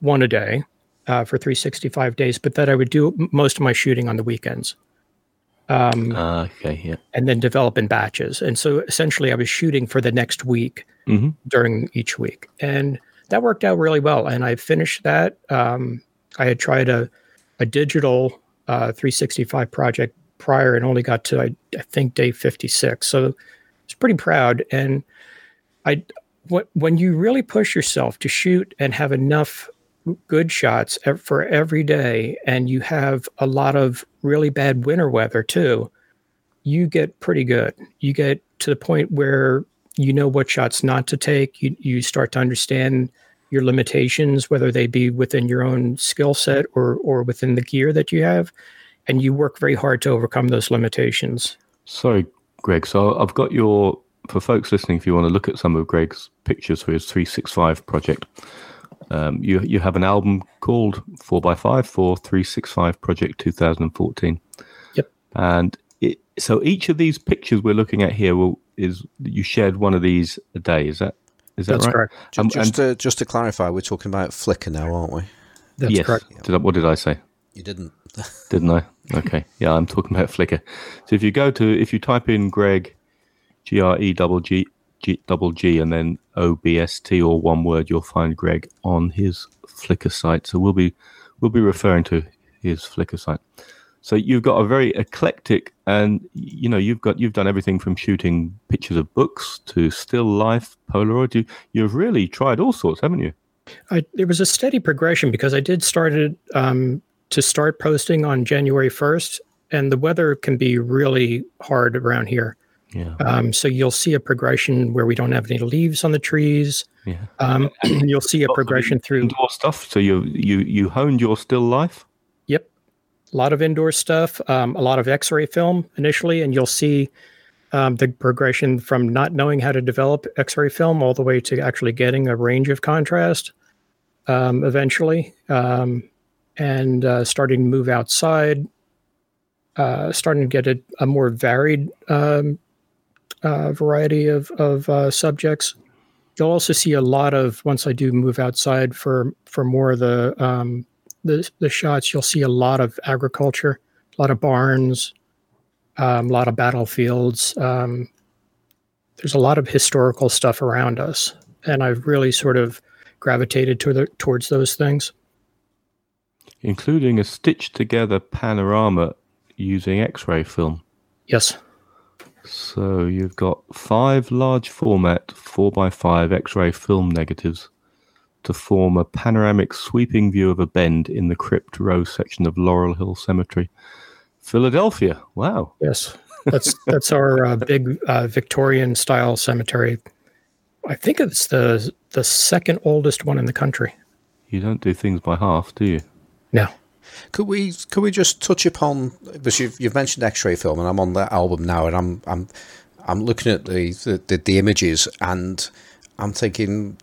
one a day uh, for 365 days, but that I would do most of my shooting on the weekends. um, Uh, okay, yeah. and then develop in batches. And so essentially, I was shooting for the next week hmm during each week, and that worked out really well. And I finished that. Um, I had tried a a digital uh, 365 project prior and only got to I, I think day 56. So I was pretty proud. And I what when you really push yourself to shoot and have enough good shots for every day, and you have a lot of really bad winter weather too, you get pretty good. You get to the point where you know what shots not to take. You you start to understand your limitations, whether they be within your own skill set or or within the gear that you have, and you work very hard to overcome those limitations. Sorry, Greg. So I've got your for folks listening. If you want to look at some of Greg's pictures for his 365 project, um, you you have an album called Four x Five for 365 Project 2014. Yep. And it, so each of these pictures we're looking at here will is you shared one of these a day. Is that is that That's right? correct. Ju- Um, just, to, just to clarify, we're talking about Flickr now, aren't we? That's yes. correct. Did I, what did I say? You didn't. (laughs) Didn't I? Okay. Yeah, I'm talking about Flickr. So if you go to if you type in Greg, G R E double G G double G and then O B S T or one word, you'll find Greg on his Flickr site. So we'll be we'll be referring to his Flickr site. So you've got a very eclectic, and you know you've got you've done everything from shooting pictures of books to still life, Polaroid. You, you've really tried all sorts, haven't you? I, it was a steady progression because I did started um, to start posting on January 1st, and the weather can be really hard around here. Yeah. Um, so you'll see a progression where we don't have any leaves on the trees. Yeah. Um, (clears throat) you'll see a progression through. Indoor stuff. So you you you honed your still life. A lot of indoor stuff, um, a lot of X-ray film initially, and you'll see um, the progression from not knowing how to develop X-ray film all the way to actually getting a range of contrast um, eventually, um, and uh, starting to move outside, uh, starting to get a, a more varied um, uh, variety of of uh, subjects. You'll also see a lot of once I do move outside for for more of the um, the the shots. You'll see a lot of agriculture, a lot of barns, um, a lot of battlefields. Um, there's a lot of historical stuff around us, and I've really sort of gravitated to the, towards those things. including a stitched together panorama using X-ray film. Yes, So you've got five large format 4x5 X-ray film negatives to form a panoramic sweeping view of a bend in the crypt row section of Laurel Hill Cemetery, Philadelphia. Wow. yes, that's (laughs) that's our uh, big uh, Victorian style cemetery. I think it's the the second oldest one in the country. You don't do things by half, do you? No. Could we could we just touch upon because you've you've mentioned X-ray film and I'm on that album now and I'm I'm I'm looking at the the, the, the images and I'm thinking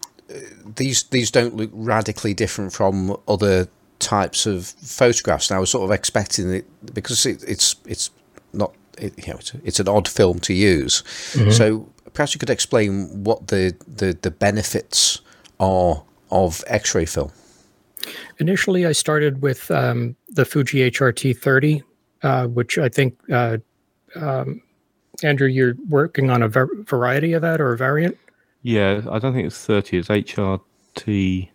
these these don't look radically different from other types of photographs. And I was sort of expecting it because it, it's it's not it, you know it's, it's an odd film to use. So perhaps you could explain what the the, the benefits are of X-ray film. Initially, I started with um, the Fuji HRT 30, uh, which I think, uh, um, Andrew, you're working on a var- variety of that or a variant. Yeah, I don't think it's 30. It's HRT.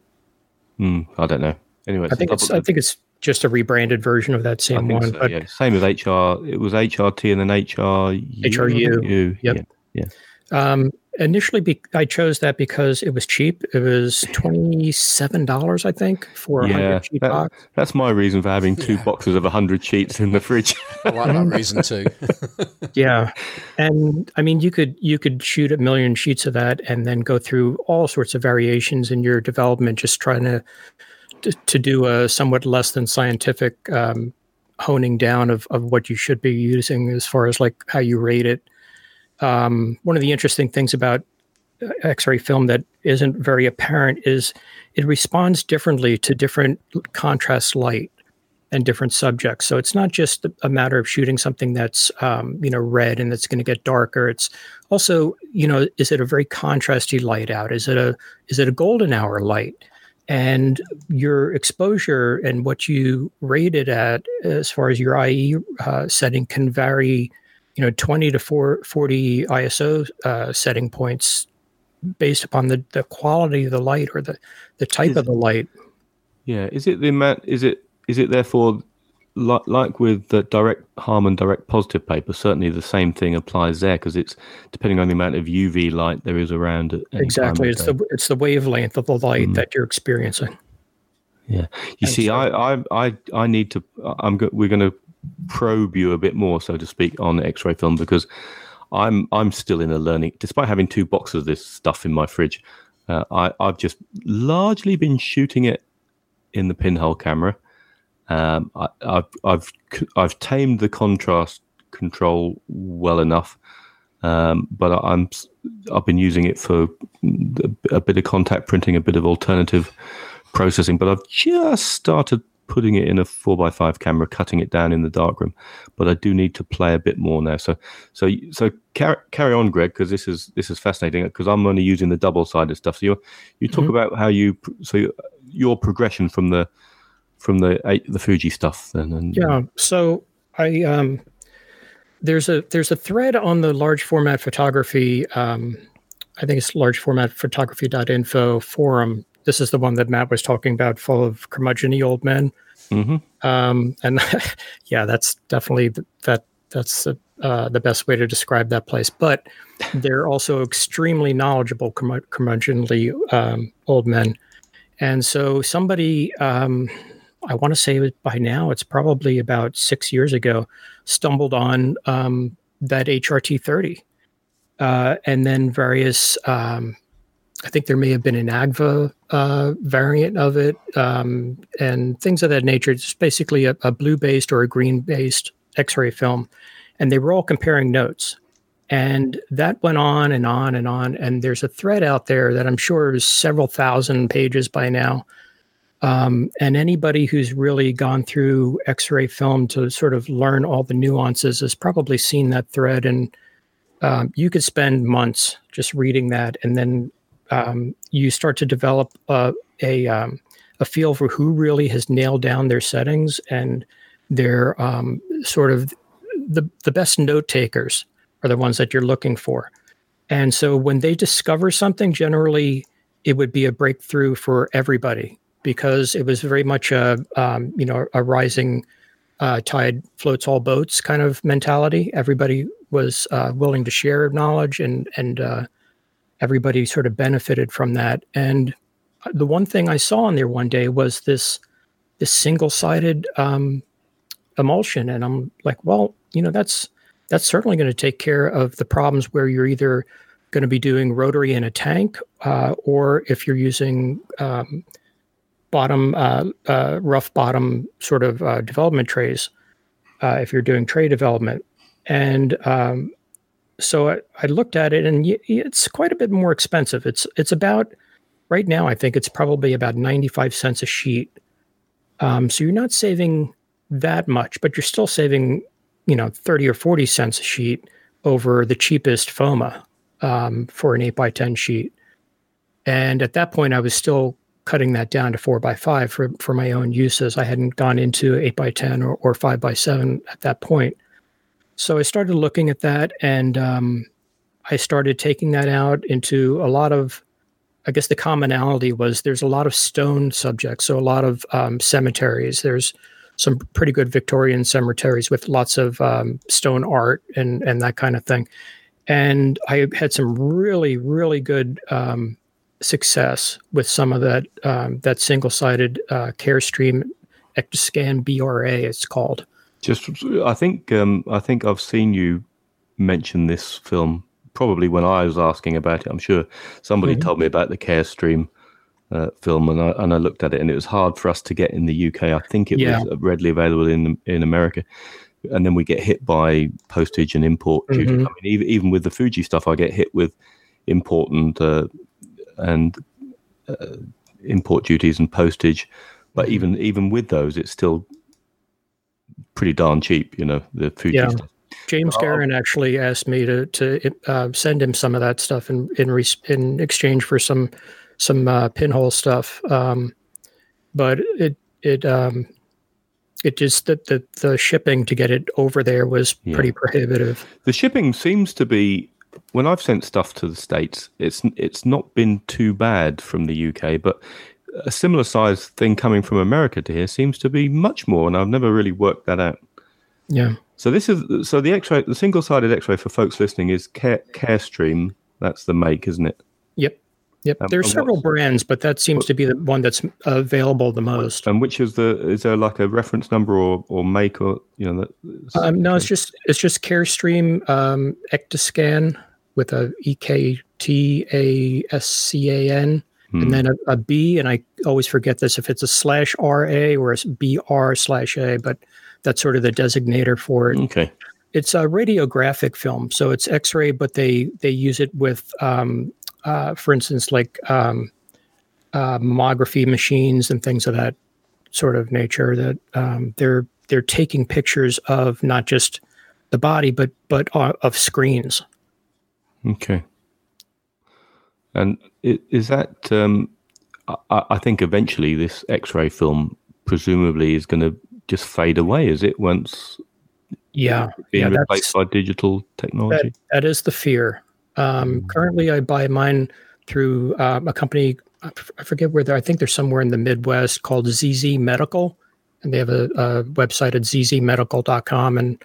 Hmm, I don't know. Anyway, I think it's double- I think it's just a rebranded version of that same one. so, but yeah. Same as HR. It was HRT and then HRU. HRU, Yeah. yep. um, initially, be- I chose that because it was cheap. It was (laughs) twenty seven dollars, I think, for a Yeah, hundred sheet that- box. That's my reason for having two boxes of 100 sheets in the fridge. (laughs) I like that reason too. (laughs) Yeah, and I mean, you could you could shoot a million sheets of that, and then go through all sorts of variations in your development, just trying to to, to do a somewhat less than scientific um, honing down of of what you should be using as far as like how you rate it. Um, one of the interesting things about uh, X-ray film that isn't very apparent is it responds differently to different contrast light and different subjects. So it's not just a matter of shooting something that's um, you know red and that's going to get darker. It's also you know is it a very contrasty light out? Is it a is it a golden hour light? and your exposure and what you rate it at as far as your IE uh, setting can vary, you know, 20 to 40 ISO uh, setting points based upon the, the quality of the light or the, the type is, of the light. Yeah. Is it the amount, is it, is it therefore like, like with the direct Harman direct positive paper, certainly the same thing applies there because it's depending on the amount of UV light there is around. exactly, it's the it's the wavelength of the light mm. that you're experiencing. Yeah, you and see, so, I, I I I need to. I'm go, we're going to probe you a bit more, so to speak, on X-ray film because I'm I'm still in a learning. Despite having two boxes of this stuff in my fridge, uh, I I've just largely been shooting it in the pinhole camera um, I, have I've I've tamed the contrast control well enough, um, but I'm I've been using it for a bit of contact printing, a bit of alternative processing. But I've just started putting it in a four x five camera, cutting it down in the darkroom. But I do need to play a bit more now. So so so carry, carry on, Greg, because this is this is fascinating. Because I'm only using the double sided stuff. So you you talk mm-hmm. about how you so your progression from the from the the Fuji stuff then. And, yeah, so I um, there's a there's a thread on the large format photography. Um, I think it's large format photography.info forum. This is the one that Matt was talking about, full of curmudgeony old men. Mm-hmm. Um, and (laughs) yeah, that's definitely that that's the, uh, the best way to describe that place. But they're also extremely knowledgeable curmudgeonly um, old men. And so somebody, um, I want to say by now it's probably about six years ago, stumbled on um, that HRT 30. Uh, and then various, um, I think there may have been an Agfa uh, variant of it um, and things of that nature. It's basically a, a blue based or a green based X ray film. And they were all comparing notes. And that went on and on and on. And there's a thread out there that I'm sure is several thousand pages by now um, and anybody who's really gone through X ray film to sort of learn all the nuances has probably seen that thread. And um, you could spend months just reading that. And then um, you start to develop a, a, um, a, feel for who really has nailed down their settings and their um, sort of the, the best note takers are the ones that you're looking for. And so when they discover something, generally it would be a breakthrough for everybody because it was very much a um, you know a rising uh, tide floats all boats kind of mentality. Everybody was uh, willing to share knowledge, and and uh, everybody sort of benefited from that. And the one thing I saw in there one day was this this single sided um, emulsion, and I'm like, well, you know, that's that's certainly going to take care of the problems where you're either going to be doing rotary in a tank, uh, or if you're using um, bottom, uh, uh, rough bottom sort of uh, development trays uh, if you're doing tray development. And um, so I, I, looked at it, and it's quite a bit more expensive. It's it's about right now. I think it's probably about ninety five cents a sheet. Um, so you're not saving that much, but you're still saving, you know, thirty or forty cents a sheet over the cheapest FOMA um, for an eight by ten sheet. And at that point, I was still cutting that down to four by five for, for my own uses. I hadn't gone into eight by 10 or, or five by seven at that point. So I started looking at that and um, I started taking that out into a lot of, I guess the commonality was there's a lot of stone subjects. So a lot of um, cemeteries. There's some pretty good Victorian cemeteries with lots of um, stone art and, and that kind of thing. And I had some really, really good um, success with some of that um, that single sided uh, Carestream Ektascan BRA. It's called. Just, I think um, I think I've seen you mention this film probably when I was asking about it. I'm sure somebody mm-hmm. told me about the Carestream. Uh, film and I, and I looked at it and it was hard for us to get in the UK. I think it yeah. was readily available in in America, and then we get hit by postage and import duty. Mm-hmm. I mean, even even with the Fuji stuff, I get hit with import and uh, and uh, import duties and postage. But mm-hmm. even even with those, it's still pretty darn cheap. You know, the food. Yeah. James Guerin actually asked me to to uh, send him some of that stuff in in, re- in exchange for some some uh, pinhole stuff. Um, but it it um, it just that the, the shipping to get it over there was Yeah. pretty prohibitive. The shipping seems to be when I've sent stuff to the states, it's it's not been too bad from the UK, but a similar size thing coming from America to here seems to be much more, and I've never really worked that out. Yeah. So this is so the X-ray, the single-sided X-ray for folks listening is Care, CareStream. That's the make, isn't it? Yep. Yep. Um, There's and several brands, but that seems to be the one that's available the most. And which is the is there like a reference number or or make or you know that? Um, no, it's just it's just CareStream um, Ektascan with a E K T A S C A N Hmm. and then a, a B, and I always forget this if it's a slash R A or a B R slash A, but that's sort of the designator for it. okay. It's a radiographic film, so it's X-ray, but they they use it with, um, uh, for instance, like um, uh, mammography machines and things of that sort of nature. That um, they're they're taking pictures of not just the body, but but uh, of screens. Okay. And is that? Um, I, I think eventually this X-ray film presumably is going to just fade away. Is it once Yeah, being yeah, replaced by digital technology? that, that is the fear. Um, currently, I buy mine through um, a company. I forget where they're. I think they're somewhere in the Midwest called ZZ Medical, and they have a, a website at zzmedical.com. And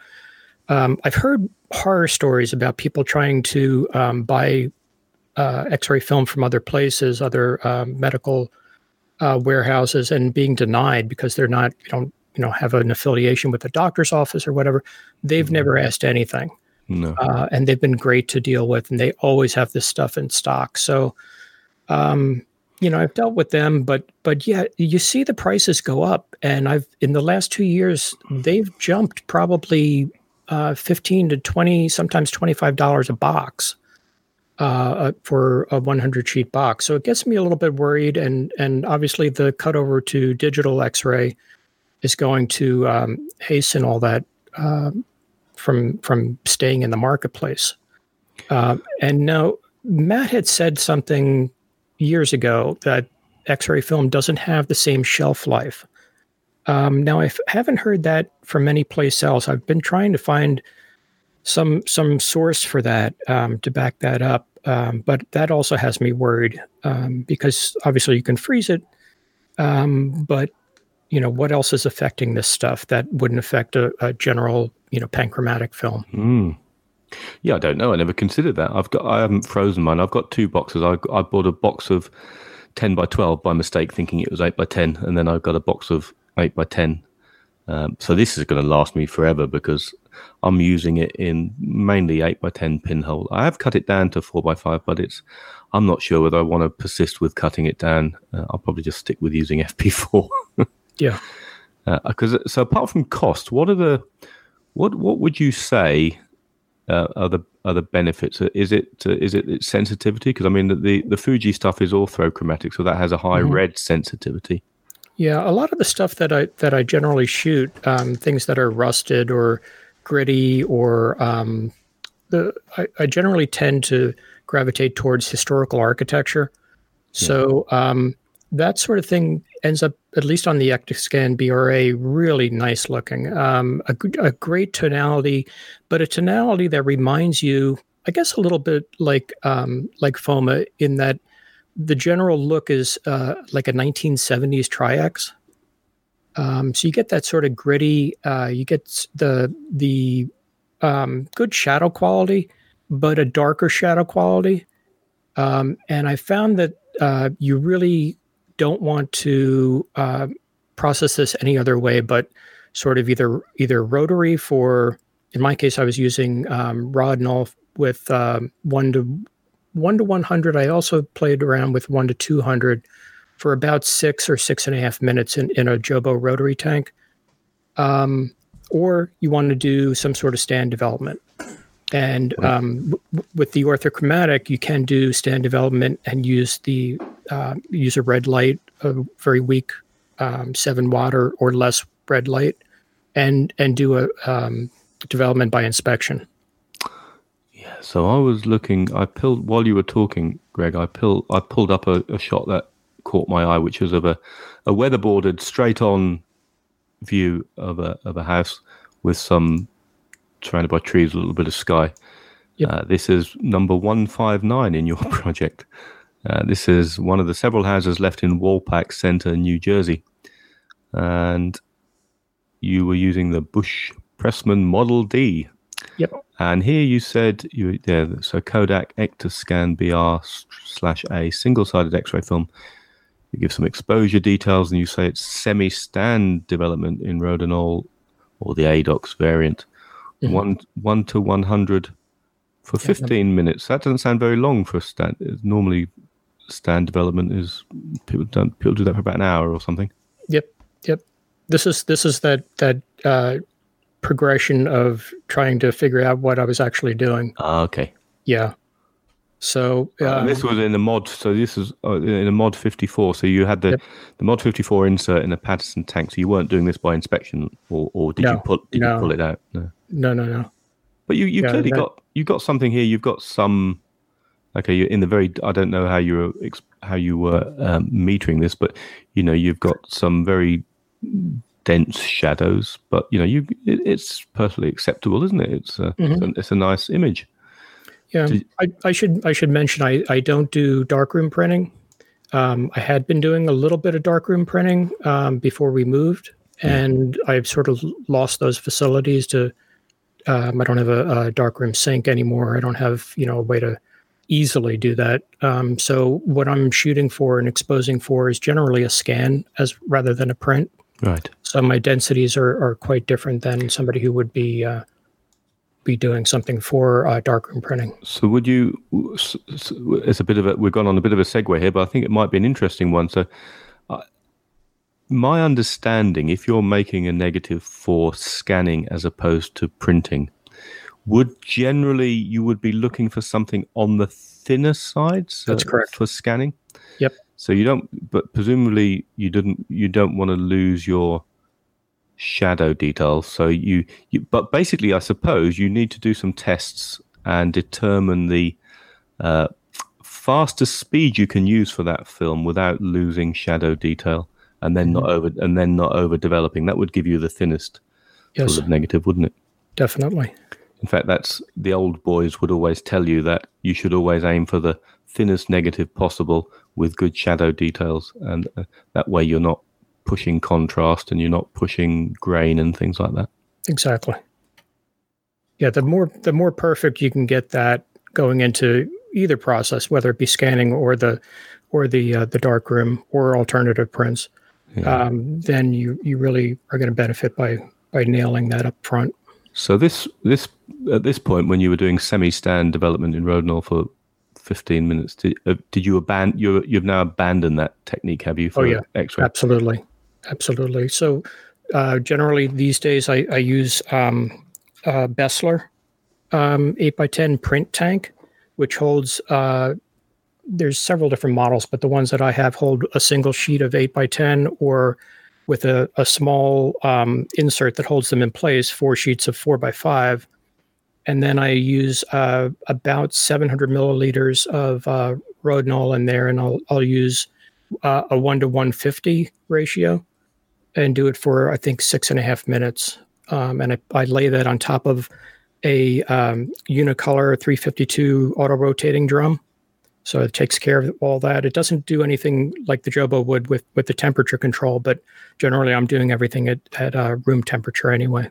um, I've heard horror stories about people trying to um, buy uh, X-ray film from other places, other um, medical uh, warehouses, and being denied because they're not, you don't, you know, have an affiliation with the doctor's office or whatever. They've never asked anything no. uh, and they've been great to deal with, and they always have this stuff in stock. So, um, you know, I've dealt with them, but but yeah, you see the prices go up, and I've in the last two years they've jumped probably uh, fifteen to twenty, sometimes twenty five dollars a box uh, for a one hundred sheet box. So it gets me a little bit worried, and and obviously the cutover to digital X ray is going to um, hasten all that. Um, from from staying in the marketplace. Uh, and now Matt had said something years ago that X-ray film doesn't have the same shelf life. Um, now I f- haven't heard that from any place else. I've been trying to find some some source for that um, to back that up, um, but that also has me worried um, because obviously you can freeze it, um, but you know what else is affecting this stuff that wouldn't affect a, a general you know panchromatic film. Mm. Yeah, I don't know. I never considered that. I've got. I haven't frozen mine. I've got two boxes. I I bought a box of ten by twelve by mistake, thinking it was eight by ten, and then I've got a box of eight by ten. Um, so this is going to last me forever because I'm using it in mainly eight by ten pinhole. I have cut it down to four by five, but it's. I'm not sure whether I want to persist with cutting it down. Uh, I'll probably just stick with using (laughs) FP4. Yeah. because so apart from cost, what are the what what would you say uh, are the are the benefits? Uh, Is it uh, is it its sensitivity? Because I mean the, the the Fuji stuff is orthochromatic, so that has a high Mhm. red sensitivity. Yeah, a lot of the stuff that I that I generally shoot, um, things that are rusted or gritty, or um, the I, I generally tend to gravitate towards historical architecture. So um, that sort of thing ends up, at least on the Ektascan BRA, really nice looking. Um, a, a great tonality, but a tonality that reminds you, I guess, a little bit like um, like Foma in that the general look is uh, like a 1970s Tri-X. Um, so you get that sort of gritty. Uh, you get the the um, good shadow quality, but a darker shadow quality. Um, and I found that uh, you really don't want to uh, process this any other way, but sort of either either rotary for. In my case, I was using um, Rodinal with um, one to one to 100. I also played around with one to 200 for about six or six and a half minutes in, in a Jobo rotary tank. Um, or you want to do some sort of stand development. And um, w- with the orthochromatic, you can do stand development and use the uh, use a red light, a very weak um, seven watt or, or less red light, and and do a um, development by inspection. So I was looking. I pulled while you were talking, Greg. I pulled. I pulled up a, a shot that caught my eye, which was of a, a weatherboarded, straight on view of a of a house with some surrounded by trees, a little bit of sky. Yep. Uh, this is number one five nine in your (laughs) project. Uh, this is one of the several houses left in Walpack Center, New Jersey, and you were using the Bush Pressman Model D. Yep. And here you said you yeah, so Kodak Ektascan BR slash A single sided X ray film. You give some exposure details and you say it's semi stand development in Rodinal or the ADOX variant. Mhm. One one to one hundred for Yeah, fifteen minutes. That doesn't sound very long for a stand. Normally stand development is people don't people do that for about an hour or something. Yep, yep. This is this is that that uh, progression of trying to figure out what I was actually doing. Ah, okay. Yeah. So Uh, um, and this was in the mod. So this is uh, in a mod 54. So you had the Yep. the mod 54 insert in a Paterson tank. So you weren't doing this by inspection, or, or did you No, pull did no. you pull it out? No. no, no, no. But you you Yeah, clearly that- got you got something here. You've got some. Okay, you're in the very. I don't know how you were how you were um, metering this, but you know you've got some very dense shadows. But you know you it, it's perfectly acceptable, isn't it? It's a, it's, a it's a nice image. Yeah, Did- I, I should I should mention I, I don't do darkroom printing. Um, I had been doing a little bit of darkroom printing um, before we moved, and I've sort of lost those facilities to. Um, I don't have a, a darkroom sink anymore. I don't have you know a way to easily do that. Um, so what I'm shooting for and exposing for is generally a scan as rather than a print. Right. So my densities are, are quite different than somebody who would be uh, be doing something for uh, darkroom printing. So would you? It's a bit of a. We've gone on a bit of a segue here, but I think it might be an interesting one. So, uh, my understanding, if you're making a negative for scanning as opposed to printing, would generally you would be looking for something on the thinner side. So That's correct. for scanning. Yep. So you don't, but presumably you didn't. You don't want to lose your shadow details. So you, you, but basically, I suppose you need to do some tests and determine the uh, fastest speed you can use for that film without losing shadow detail, and then not over and then not over developing. That would give you the thinnest Yes, sort of negative, wouldn't it? definitely. In fact, that's the old boys would always tell you that you should always aim for the thinnest negative possible with good shadow details, and uh, that way you're not pushing contrast and you're not pushing grain and things like that. Exactly. Yeah, the more the more perfect you can get that going into either process, whether it be scanning or the or the uh, the dark room or alternative prints, Yeah. um, then you you really are going to benefit by by nailing that up front. So this this at this point, when you were doing semi-stand development in Rodinal for 15 minutes, did, uh, did you abandon? You you've now abandoned that technique, have you? For Oh, yeah. X-ray. Absolutely, absolutely. So uh, generally these days I, I use um, uh, Beseler um, eight x ten print tank, which holds. Uh, there's several different models, but the ones that I have hold a single sheet of eight x ten, or with a, a small um, insert that holds them in place, four sheets of four by five. And then I use uh, about 700 milliliters of uh, Rodinal in there, and I'll, I'll use uh, a one to 150 ratio and do it for I think six and a half minutes. Um, and I, I lay that on top of a um, Unicolor 352 auto rotating drum. So it takes care of all that. It doesn't do anything like the Jobo would with with the temperature control, but generally I'm doing everything at at uh, room temperature anyway.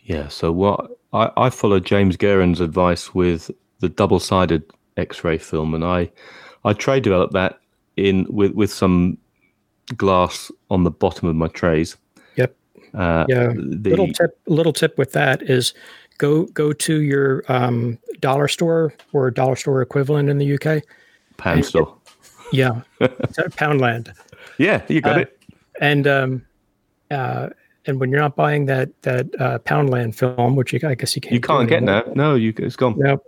Yeah. So what I, I followed James Guerin's advice with the double-sided X-ray film, and I I trade developed that in with with some glass on the bottom of my trays. Yep. Uh, Yeah. the- little tip little tip with that is go go to your um, dollar store or dollar store equivalent in the UK. pound store. Yeah, (laughs) Poundland. Yeah, you got Uh, it. and um, uh, and when you're not buying that that uh, Poundland film, which you, I guess you can't, You can't get anymore, now. No, you it's gone. No,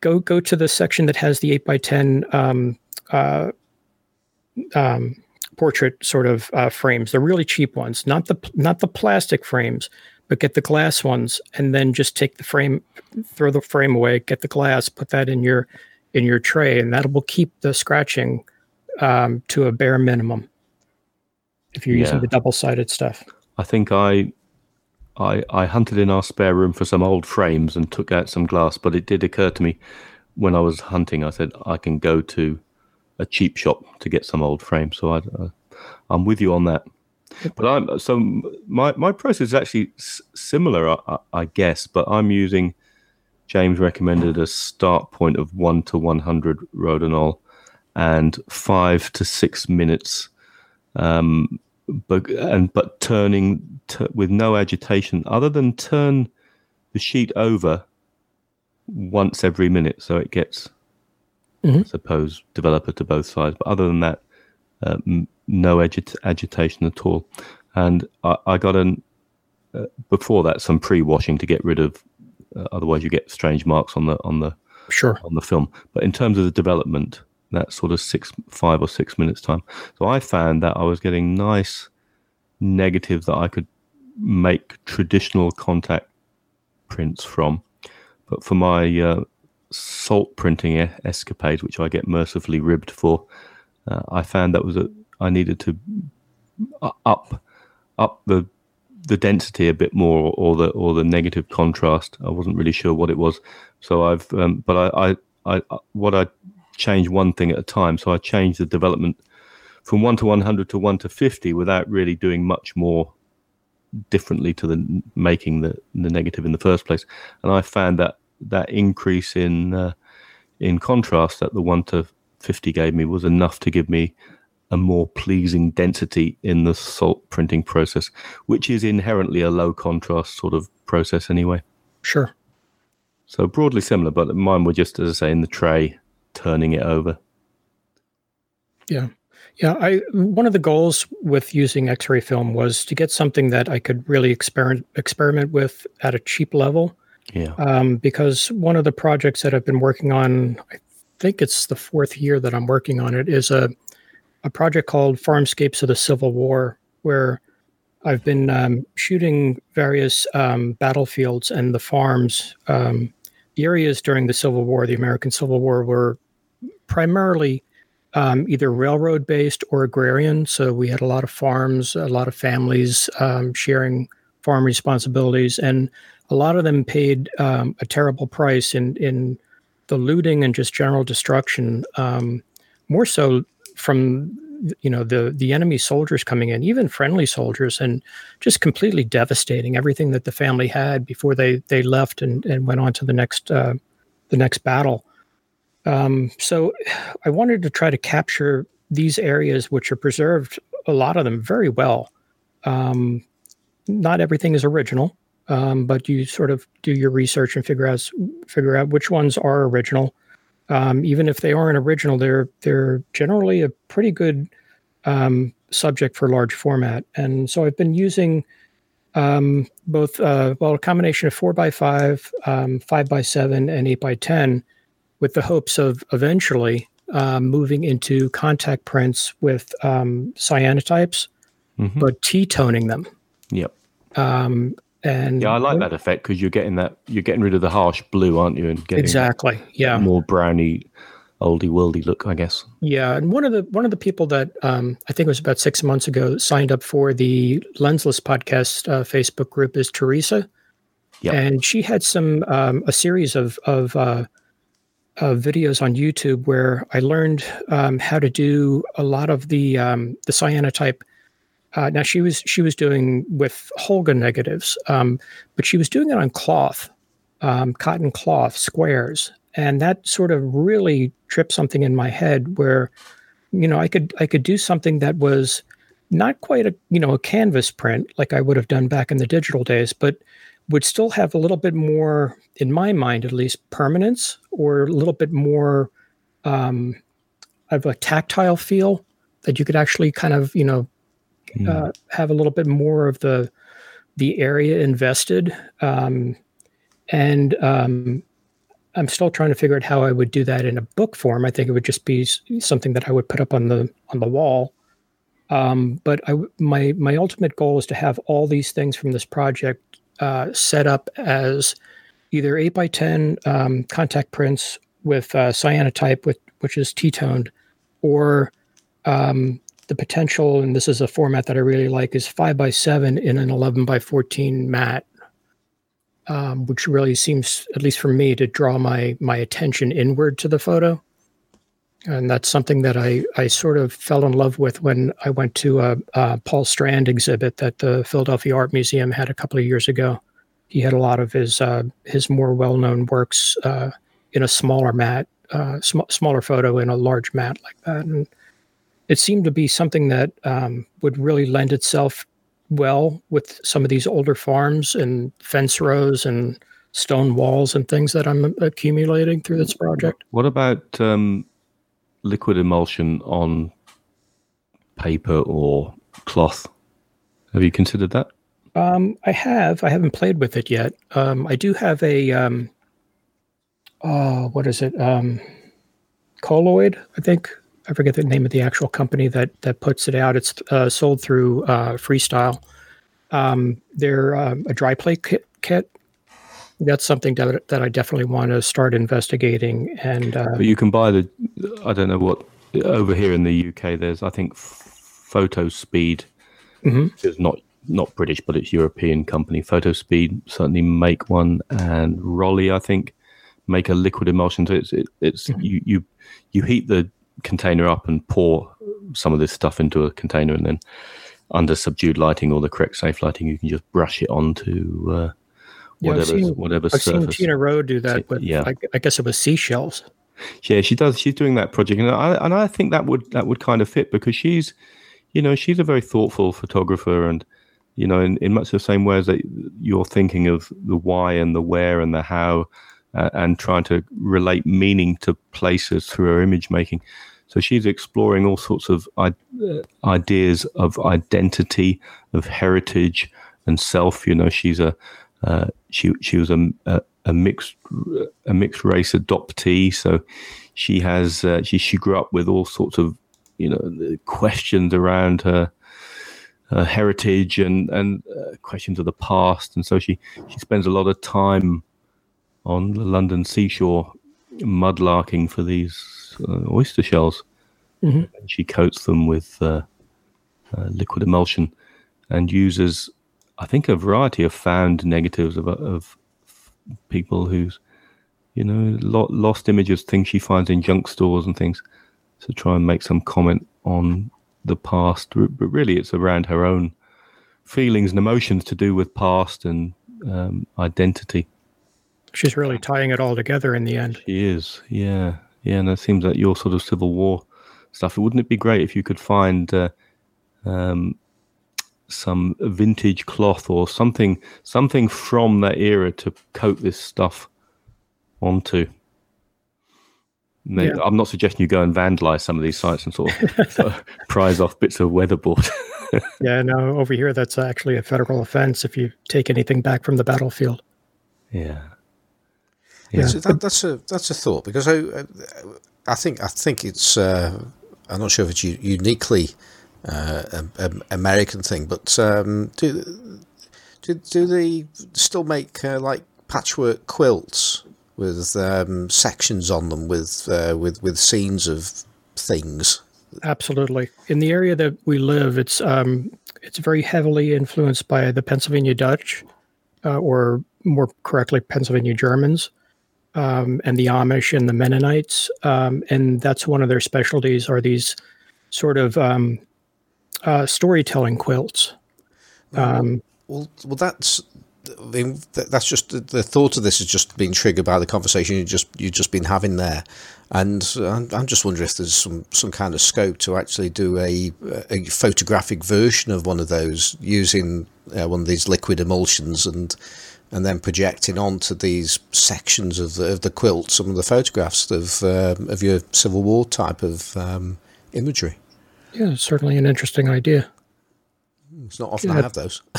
go go to the section that has the eight by ten um, uh, um, portrait sort of uh, frames. They're really cheap ones, not the not the plastic frames, but get the glass ones, and then just take the frame, throw the frame away, get the glass, put that in your in your tray, and that will keep the scratching um, to a bare minimum if you're using the double sided stuff. I think I, I, I hunted in our spare room for some old frames and took out some glass. But it did occur to me when I was hunting. I said I can go to a cheap shop to get some old frames. So I, uh, I'm with you on that. But I'm so my my process is actually s- similar, I, I- guess. But I'm using James recommended a start point of one to one hundred Rodinal and five to six minutes um, but and but turning t- with no agitation other than turn the sheet over once every minute so it gets Mhm. I suppose developer to both sides but other than that uh, m- no agit- agitation at all and I, I got an uh, before that some pre-washing to get rid of uh, otherwise you get strange marks on the on the Sure. on the film. But in terms of the development, that sort of six, five or six minutes time. So I found that I was getting nice negatives that I could make traditional contact prints from. But for my uh, salt printing escapades, which I get mercifully ribbed for, uh, I found that was a I needed to up up the the density a bit more or the or the negative contrast. I wasn't really sure what it was. So I've um, but I, I I what I changed one thing at a time. So I changed the development from one to one hundred to one to fifty without really doing much more differently to the making the the negative in the first place. And I found that that increase in uh, in contrast that the one to fifty gave me was enough to give me a more pleasing density in the salt printing process, which is inherently a low contrast sort of process anyway. Sure. So broadly similar, but mine were just, as I say, in the tray, turning it over. Yeah. Yeah. I one of the goals with using X-ray film was to get something that I could really experiment experiment with at a cheap level. Yeah. Um, because one of the projects that I've been working on, I think it's the fourth year that I'm working on it, is a a project called Farmscapes of the Civil War, where I've been um, shooting various um, battlefields and the farms. Um, the areas during the Civil War, the American Civil War, were primarily um, either railroad based or agrarian. So we had a lot of farms, a lot of families um, sharing farm responsibilities, and a lot of them paid um, a terrible price in in the looting and just general destruction. Um, more so from you know the the enemy soldiers coming in, even friendly soldiers, and just completely devastating everything that the family had before they they left and and went on to the next uh, the next battle. Um, so (sighs) I wanted to try to capture these areas, which are preserved, a lot of them very well. Um, not everything is original, um, but you sort of do your research and figure out figure out which ones are original. Um, even if they aren't original, they're they're generally a pretty good um, subject for large format. And so I've been using um, both uh, well a combination of four by five, um, five by seven, and eight by ten, with the hopes of eventually um, moving into contact prints with um, cyanotypes, Mhm. but T-toning them. Yep. Um, and Yeah, I like that effect because you're getting that you're getting rid of the harsh blue, aren't you? And getting exactly. Yeah. more brownie, oldie worldy look, I guess. Yeah, and one of the one of the people that um, I think it was about six months ago signed up for the Lensless podcast uh, Facebook group is Teresa, Yep. and she had some um, a series of of uh, uh, videos on YouTube where I learned um, how to do a lot of the um, the cyanotype. Uh, now she was she was doing with Holga negatives, um, but she was doing it on cloth, um, cotton cloth squares, and that sort of really tripped something in my head where, you know, I could I could do something that was not quite a you know a canvas print like I would have done back in the digital days, but would still have a little bit more, in my mind at least, permanence or a little bit more um, of a tactile feel that you could actually kind of you know uh, have a little bit more of the the area invested. Um, and um, i'm still trying to figure out how i would do that in a book form. I think it would just be something that i would put up on the on the wall. Um, but I, my my ultimate goal is to have all these things from this project uh, set up as either 8 by 10 um, contact prints with uh, cyanotype with which is t-toned or Um, the potential, and this is a format that I really like, is five by seven in an 11 by 14 mat, um, which really seems, at least for me, to draw my my attention inward to the photo. And that's something that I, I sort of fell in love with when I went to a, a Paul Strand exhibit that the Philadelphia Art Museum had a couple of years ago. He had a lot of his uh, his more well known works uh, in a smaller mat, uh, sm- smaller photo in a large mat like that, and it seemed to be something that um, would really lend itself well with some of these older farms and fence rows and stone walls and things that I'm accumulating through this project. What about um, liquid emulsion on paper or cloth? Have you considered that? Um, I have. I haven't played with it yet. Um, I do have a. Um, oh, what is it? Um, Colloid, I think. I forget the name of the actual company that that puts it out. It's uh, sold through uh, Freestyle. Um, they're um, a dry plate kit, kit. That's something that, that I definitely want to start investigating. And uh, but you can buy the. I don't know what over here in the UK. There's I think Fotospeed. Mhm. It's not not British, but it's European company. Fotospeed certainly make one, and Rollei I think make a liquid emulsion. So it's it, it's you you you heat the container up and pour some of this stuff into a container, and then under subdued lighting or the correct safe lighting, you can just brush it onto uh, Yeah, I've whatever seen- whatever I've seen surface. Tina Rowe do that with, Yeah. I, I guess it was seashells. Yeah, she does. She's doing that project, and I and I think that would that would kind of fit because she's, you know, she's a very thoughtful photographer, and you know, in, in much the same way as that you're thinking of the why and the where and the how, uh, and trying to relate meaning to places through her image making. So she's exploring all sorts of uh, ideas of identity, of heritage, and self. You know, she's a uh, she she was a, a a mixed a mixed race adoptee, so she has uh, she she grew up with all sorts of you know questions around her, her heritage and and uh, questions of the past, and so she she spends a lot of time on the London seashore mudlarking for these oyster shells. Mhm. And she coats them with uh, uh, liquid emulsion and uses, I think, a variety of found negatives of, of people who's, you know, lo- lost images, things she finds in junk stores and things, to try and make some comment on the past. But really, it's around her own feelings and emotions to do with past and um, identity. She's really tying it all together in the end. She is, yeah, yeah, and it seems like your sort of Civil War stuff. Wouldn't it be great if you could find uh, um, some vintage cloth or something, something from that era to coat this stuff onto? Maybe, Yeah. I'm not suggesting you go and vandalize some of these sites and sort of, sort of prize off bits of weatherboard. (laughs) Yeah, no, over here that's actually a federal offense if you take anything back from the battlefield. yeah, Yeah. So that, that's a that's a thought because I, I think I think it's uh, I'm not sure if it's uniquely uh, a, a American thing, but um, do, do do they still make uh, like patchwork quilts with um, sections on them with uh, with with scenes of things? Absolutely. In the area that we live, it's um, it's very heavily influenced by the Pennsylvania Dutch, uh, or more correctly, Pennsylvania Germans, um, and the Amish and the Mennonites. Um, and that's one of their specialties are these sort of um, uh, storytelling quilts. Um, Well, well, that's I mean, that's just the, the thought of this has just been triggered by the conversation you just you've just been having there, and I'm, I'm just wondering if there's some some kind of scope to actually do a a photographic version of one of those using uh, one of these liquid emulsions and and then projecting onto these sections of the of the quilt some of the photographs of um, of your Civil War type of um, imagery. yeah, certainly an interesting idea. It's not often I Yeah. have those. (laughs)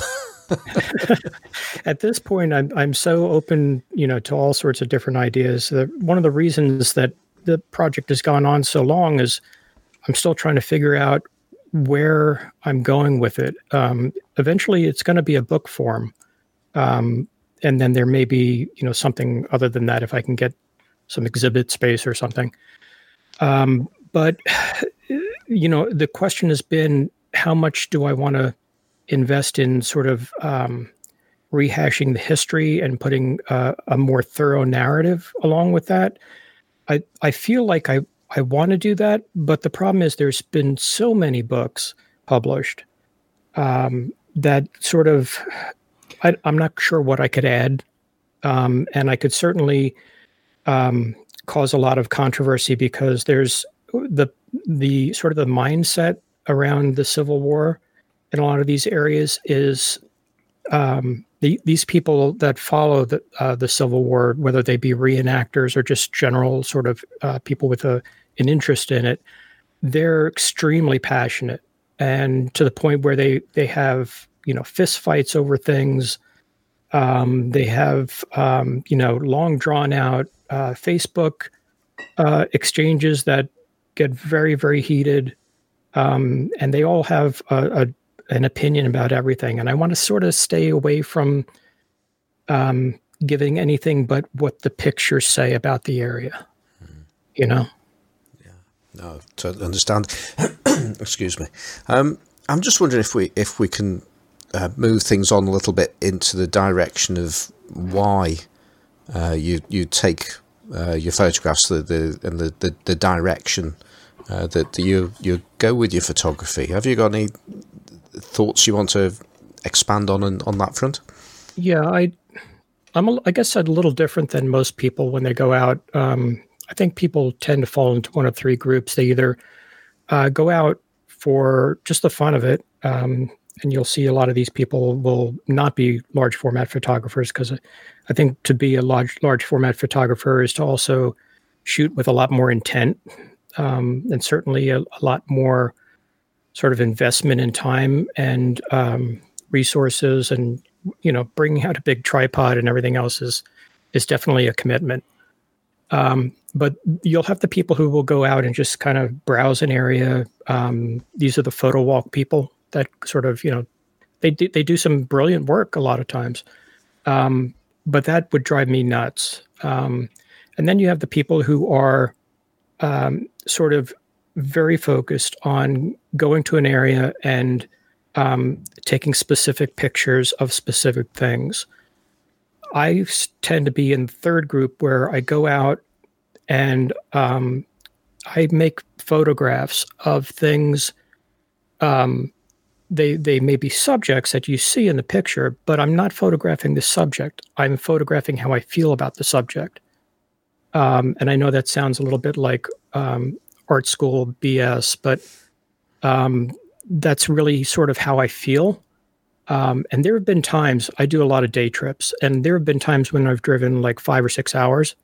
(laughs) at this point i'm i'm so open you know to all sorts of different ideas that one of the reasons that the project has gone on so long is i'm still trying to figure out where i'm going with it um, eventually it's going to be a book form um, and then there may be you know something other than that if i can get some exhibit space or something um, but (sighs) you know, the question has been how much do I want to invest in sort of um, rehashing the history and putting uh, a more thorough narrative along with that. I I feel like I I want to do that, but the problem is there's been so many books published um, that sort of I, am not sure what I could add, um, and I could certainly um, cause a lot of controversy because there's the the sort of the mindset around the Civil War in a lot of these areas is um, the, these people that follow the uh, the Civil War, whether they be reenactors or just general sort of uh, people with a an interest in it, they're extremely passionate and to the point where they they have you know fist fights over things. Um, they have um, you know long drawn out uh, Facebook uh, exchanges that get very very heated, um, and they all have a, a, an opinion about everything. And I want to sort of stay away from um, giving anything but what the pictures say about the area. Mm. You know. Yeah. No, to understand. (clears throat) Excuse me. Um, I'm just wondering if we if we can uh, move things on a little bit into the direction of why uh, you you take uh, your photographs the, the and the, the, the direction uh, that you you go with your photography. Have you got any thoughts you want to expand on on that front? Yeah, I I'm a, I guess I'm a little different than most people when they go out. Um, I think people tend to fall into one of three groups. They either uh, go out for just the fun of it, um, and you'll see a lot of these people will not be large format photographers because I think to be a large large format photographer is to also shoot with a lot more intent um, and certainly a, a, lot more sort of investment in time and um, resources and you know bringing out a big tripod and everything else is is definitely a commitment. Um, but you'll have the people who will go out and just kind of browse an area. Um, these are the photo walk people that sort of you know they do, they do some brilliant work a lot of times um, but that would drive me nuts um, and then you have the people who are um, sort of very focused on going to an area and um, taking specific pictures of specific things. I tend to be in third group where I go out and um, I make photographs of things. Um, they they may be subjects that you see in the picture, but I'm not photographing the subject. I'm photographing how I feel about the subject. Um, and I know that sounds a little bit like um, art school BS, but um, that's really sort of how I feel. Um, and there have been times I do a lot of day trips, and there have been times when I've driven like five or six hours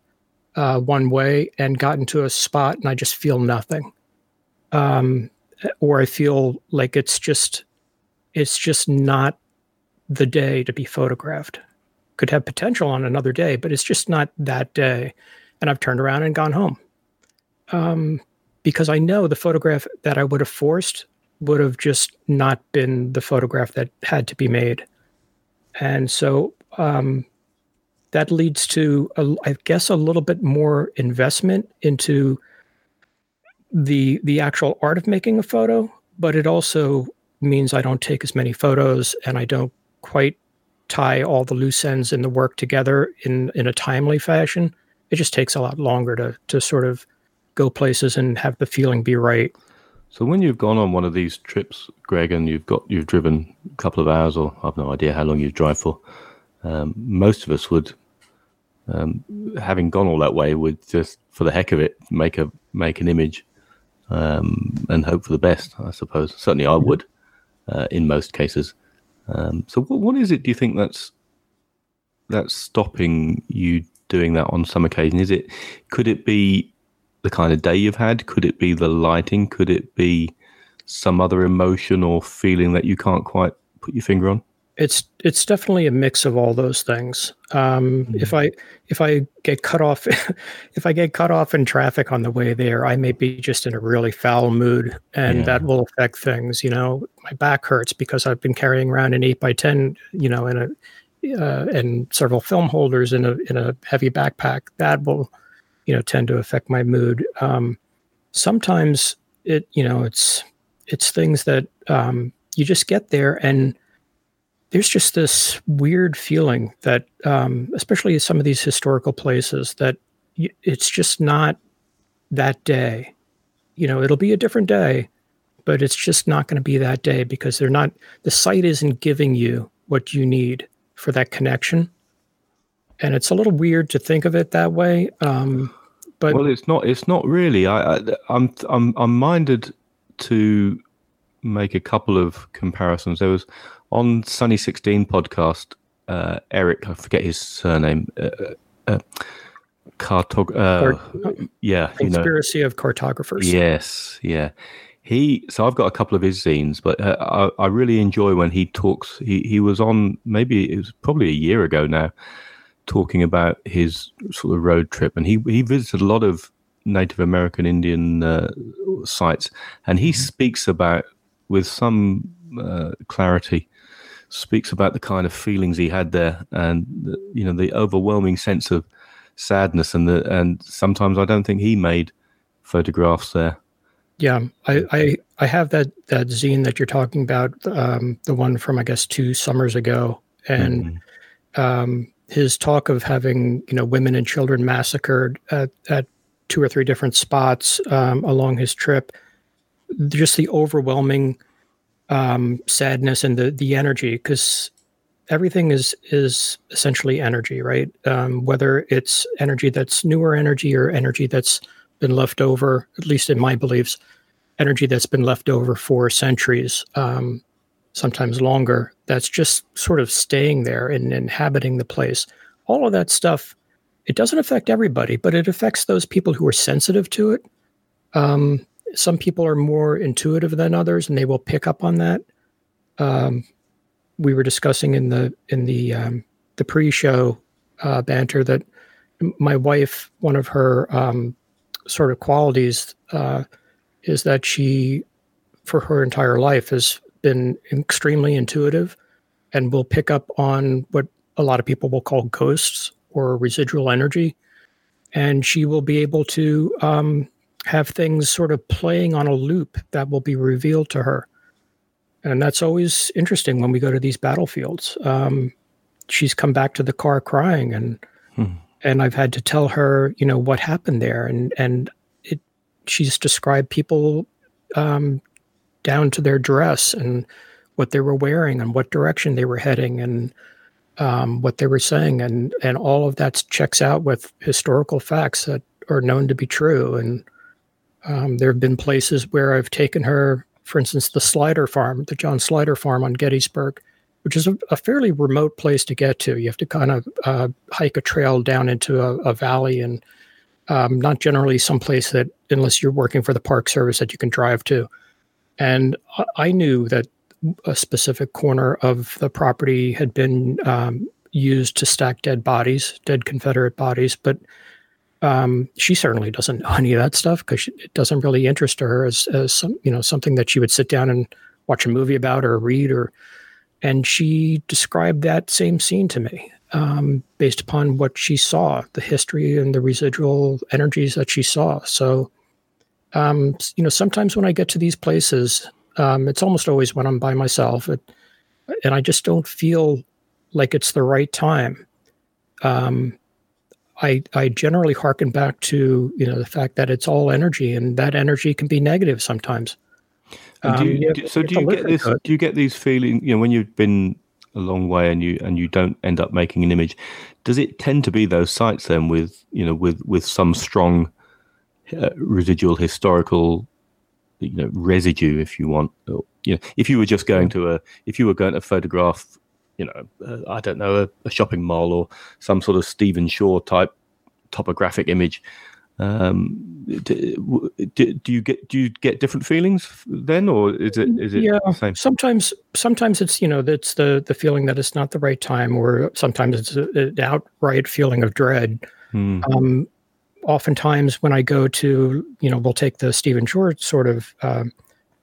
uh, one way and gotten to a spot and I just feel nothing, um, or I feel like it's just it's just not the day to be photographed. Could have potential on another day, but it's just not that day. And I've turned around and gone home um, because I know the photograph that I would have forced would have just not been the photograph that had to be made. And so um, that leads to, a, I guess, a little bit more investment into the the actual art of making a photo, but it also means I don't take as many photos and I don't quite tie all the loose ends in the work together in in a timely fashion. It just takes a lot longer to to sort of go places and have the feeling be right. So when you've gone on one of these trips, Greg, and you've got you've driven a couple of hours, or I've no idea how long you drive for. Um, most of us would, um, having gone all that way, would just for the heck of it make a make an image um, and hope for the best. I suppose certainly I would uh, in most cases. Um, so what, what is it? Do you think that's that's stopping you doing that on some occasion? Is it could it be the kind of day you've had? Could it be the lighting? Could it be some other emotion or feeling that you can't quite put your finger on? It's it's definitely a mix of all those things. Um, mm-hmm. If I if I get cut off, (laughs) if I get cut off in traffic on the way there, I may be just in a really foul mood, and yeah. that will affect things. You know, my back hurts because I've been carrying around an eight by ten, you know, in a uh, and several film holders in a in a heavy backpack. That will you know tend to affect my mood. Um, sometimes it you know it's it's things that um, you just get there and there's just this weird feeling that um, especially some of these historical places that it's just not that day you know it'll be a different day but it's just not going to be that day because they're not the site isn't giving you what you need for that connection and it's a little weird to think of it that way um, but well, it's not. It's not really. I, I, I'm. I'm. I'm minded to make a couple of comparisons. There was on Sunny Sixteen podcast. Uh, Eric, I forget his surname. Uh, uh, cartog. Uh, yeah, you know. conspiracy of cartographers Yes, yeah. He so I've got a couple of his zines, but uh, I, I really enjoy when he talks. He he was on maybe it was probably a year ago now, talking about his sort of road trip, and he he visited a lot of Native American Indian uh, sites, and he speaks about with some uh, clarity speaks about the kind of feelings he had there, and you know the overwhelming sense of sadness, and the and sometimes I don't think he made photographs there. Yeah, I, I I have that that zine that you're talking about, um, the one from I guess two summers ago, and um, his talk of having you know women and children massacred at, at two or three different spots um, along his trip, just the overwhelming um, sadness and the the energy because everything is is essentially energy, right? Um, whether it's energy that's newer energy or energy that's been left over, at least in my beliefs, energy that's been left over for centuries, um, sometimes longer, that's just sort of staying there and inhabiting the place. All of that stuff, it doesn't affect everybody, but it affects those people who are sensitive to it. Um, some people are more intuitive than others, and they will pick up on that. Um, we were discussing in the in the um, the pre-show uh, banter that my wife, one of her um, sort of qualities uh, is that she, for her entire life, has been extremely intuitive and will pick up on what a lot of people will call ghosts or residual energy. And she will be able to um, have things sort of playing on a loop that will be revealed to her. And that's always interesting when we go to these battlefields. Um, she's come back to the car crying and and I've had to tell her, you know, what happened there, and and it, she's described people um, down to their dress and what they were wearing and what direction they were heading and um, what they were saying, and and all of that checks out with historical facts that are known to be true. And um, there have been places where I've taken her, for instance, the Slyder Farm, the John Slyder Farm on Gettysburg which is a, a, fairly remote place to get to. You have to kind of uh, hike a trail down into a, a valley, and um, not generally someplace that, unless you're working for the Park Service, that you can drive to. And I, knew that a specific corner of the property had been um, used to stack dead bodies, dead Confederate bodies, but um, she certainly doesn't know any of that stuff because it doesn't really interest her as, as some, you know, something that she would sit down and watch a movie about or read or and she described that same scene to me um, based upon what she saw, the history and the residual energies that she saw. So, um, you know, sometimes when I get to these places, um, it's almost always when I'm by myself, it, and I just don't feel like it's the right time. Um, I I generally harken back to you know the fact that it's all energy, and that energy can be negative sometimes. Do Um, you, do- so do you get this? Do you get these feelings? You know, when you've been a long way and you and you don't end up making an image, does it tend to be those sites then with you know with with some strong uh, residual historical you know residue, if you want? Or, you know, if you were just going to a if you were going to photograph, you know, uh, I don't know, a, a shopping mall or some sort of Stephen Shore type topographic image. Um, do, do, do you get do you get different feelings then, or is it is it Yeah, the same? sometimes sometimes it's you know that's the the feeling that it's not the right time or sometimes it's an outright feeling of dread Hmm. um oftentimes when i go to you know we'll take the stephen shore sort of um,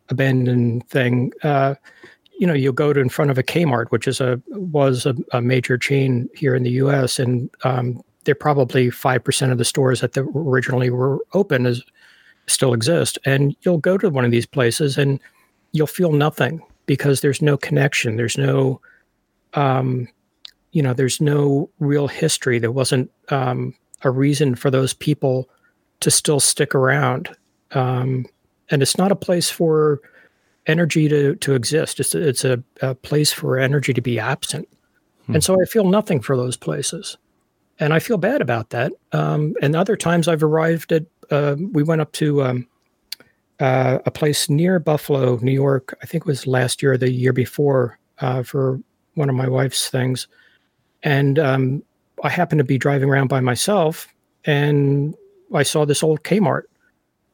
abandoned thing uh you know you'll go to in front of a kmart which is a was a, a major chain here in the us and um they're probably 5% of the stores that the, originally were open is still exist. And you'll go to one of these places and you'll feel nothing because there's no connection. There's no, um, you know, there's no real history. There wasn't um, a reason for those people to still stick around. Um, and it's not a place for energy to, to exist. It's, a, it's a, a place for energy to be absent. Hmm. And so I feel nothing for those places. And I feel bad about that. Um, and other times I've arrived at, uh, we went up to um, uh, a place near Buffalo, New York. I think it was last year or the year before uh, for one of my wife's things. And um, I happened to be driving around by myself and I saw this old Kmart.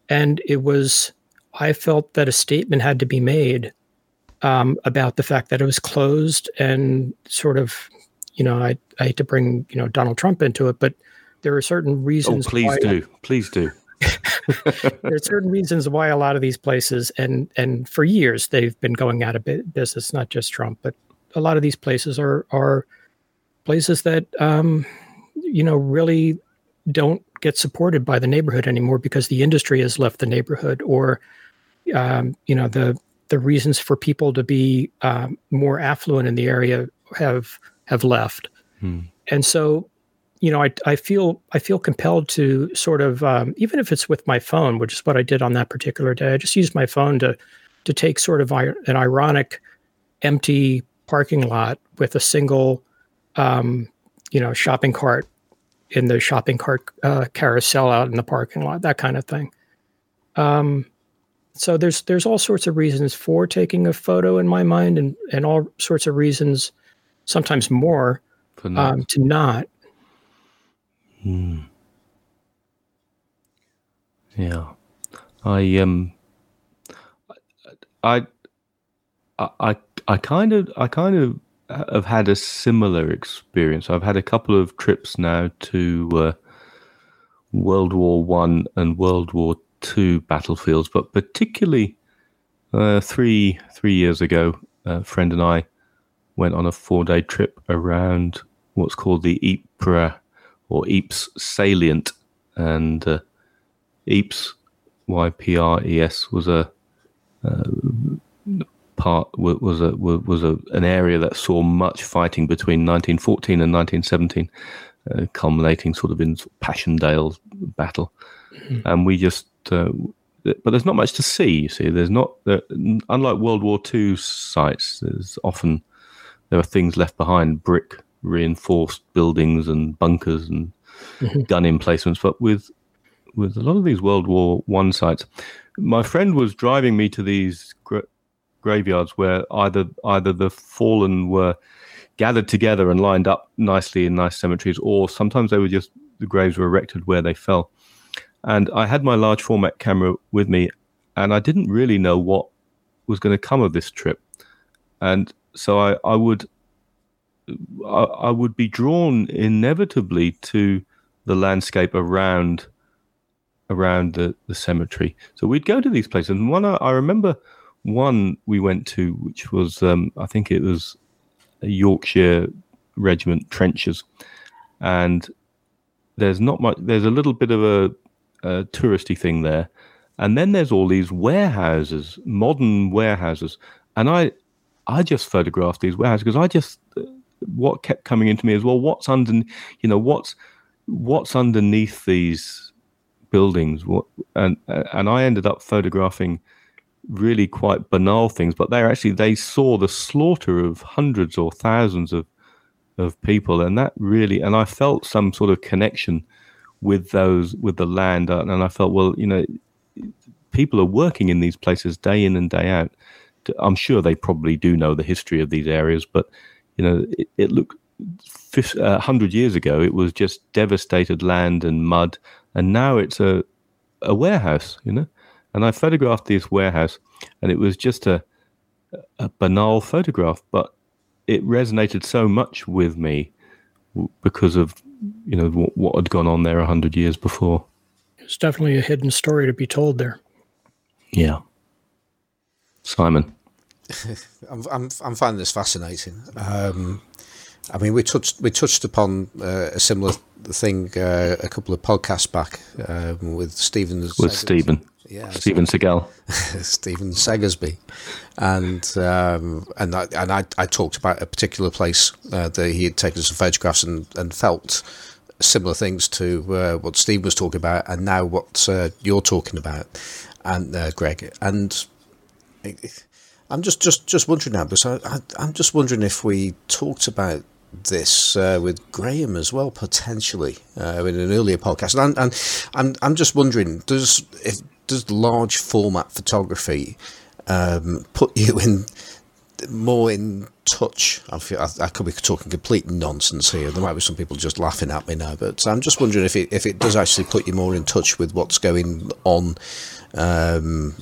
And it was, I felt that a statement had to be made um, about the fact that it was closed and sort of, you know, I, I hate to bring, you know, Donald Trump into it, but there are certain oh, reasons. Oh, please do. Please do. (laughs) there are certain reasons why a lot of these places and and for years they've been going out of business not just trump but a lot of these places are are places that um, you know really don't get supported by the neighborhood anymore because the industry has left the neighborhood or um, you know the the reasons for people to be um, more affluent in the area have have left hmm. and so you know, I, I feel I feel compelled to sort of um, even if it's with my phone, which is what I did on that particular day. I just used my phone to to take sort of an ironic empty parking lot with a single, um, you know, shopping cart in the shopping cart uh, carousel out in the parking lot, that kind of thing. Um, so there's there's all sorts of reasons for taking a photo in my mind, and and all sorts of reasons, sometimes more, um, to not. Hmm. Yeah, I um, I, I, I kind of, I kind of have had a similar experience. I've had a couple of trips now to uh, World War One and World War Two battlefields, but particularly uh, three three years ago, a friend and I went on a four day trip around what's called the Ypres or Ypres salient, and uh, Ypres Y P R E S was a uh, part was a was a an area that saw much fighting between 1914 and 1917, uh, culminating sort of in Passchendaele battle, mm-hmm. and we just. Uh, but there's not much to see. You see, there's not. There, unlike World War II sites, there's often there are things left behind, brick reinforced buildings and bunkers and mm-hmm. gun emplacements. But with with a lot of these World War One sites, my friend was driving me to these gra- graveyards where either either the fallen were gathered together and lined up nicely in nice cemeteries, or sometimes they were just the graves were erected where they fell. And I had my large format camera with me, and I didn't really know what was going to come of this trip. And so I, I would I, I would be drawn inevitably to the landscape around around the, the cemetery. So we'd go to these places, and one I, I remember one we went to, which was um, I think it was Yorkshire Regiment trenches, and there's not much. There's a little bit of a, a touristy thing there, and then there's all these warehouses, modern warehouses, and I I just photographed these warehouses because I just uh, what kept coming into me as well. What's under, you know, what's what's underneath these buildings? What and uh, and I ended up photographing really quite banal things, but they actually they saw the slaughter of hundreds or thousands of of people, and that really and I felt some sort of connection with those with the land, and I felt well, you know, people are working in these places day in and day out. I'm sure they probably do know the history of these areas, but you know, it, it looked uh, hundred years ago it was just devastated land and mud, and now it's a a warehouse. You know, and I photographed this warehouse, and it was just a a banal photograph, but it resonated so much with me because of you know what, what had gone on there a hundred years before. It's definitely a hidden story to be told there. Yeah, Simon. (laughs) I'm, I'm, I'm finding this fascinating. Um, I mean, we touched we touched upon uh, a similar thing uh, a couple of podcasts back um, with Stephen. With Stephen, Yeah, Steven Seagal. (laughs) Stephen Segersby, and um, and I, and I, I talked about a particular place uh, that he had taken some photographs and, and felt similar things to uh, what Steve was talking about, and now what uh, you're talking about, and uh, Greg, and I'm just just just wondering now because I, I am just wondering if we talked about this uh, with Graham as well potentially uh, in an earlier podcast, and, and I'm I'm just wondering does if does large format photography um, put you in more in touch? I, feel, I, I, could be talking complete nonsense here. There might be some people just laughing at me now, but I'm just wondering if it if it does actually put you more in touch with what's going on um,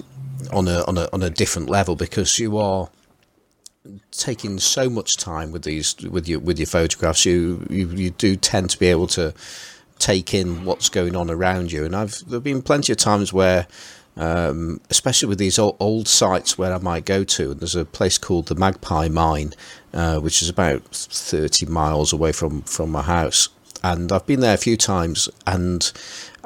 on a on a on a different level because you are taking so much time with these with your with your photographs. You you, you do tend to be able to take in what's going on around you. And I've there've been plenty of times where, um, especially with these old, old, sites where I might go to, and there's a place called the Magpie Mine, uh, which is about 30 miles away from from my house, and I've been there a few times, and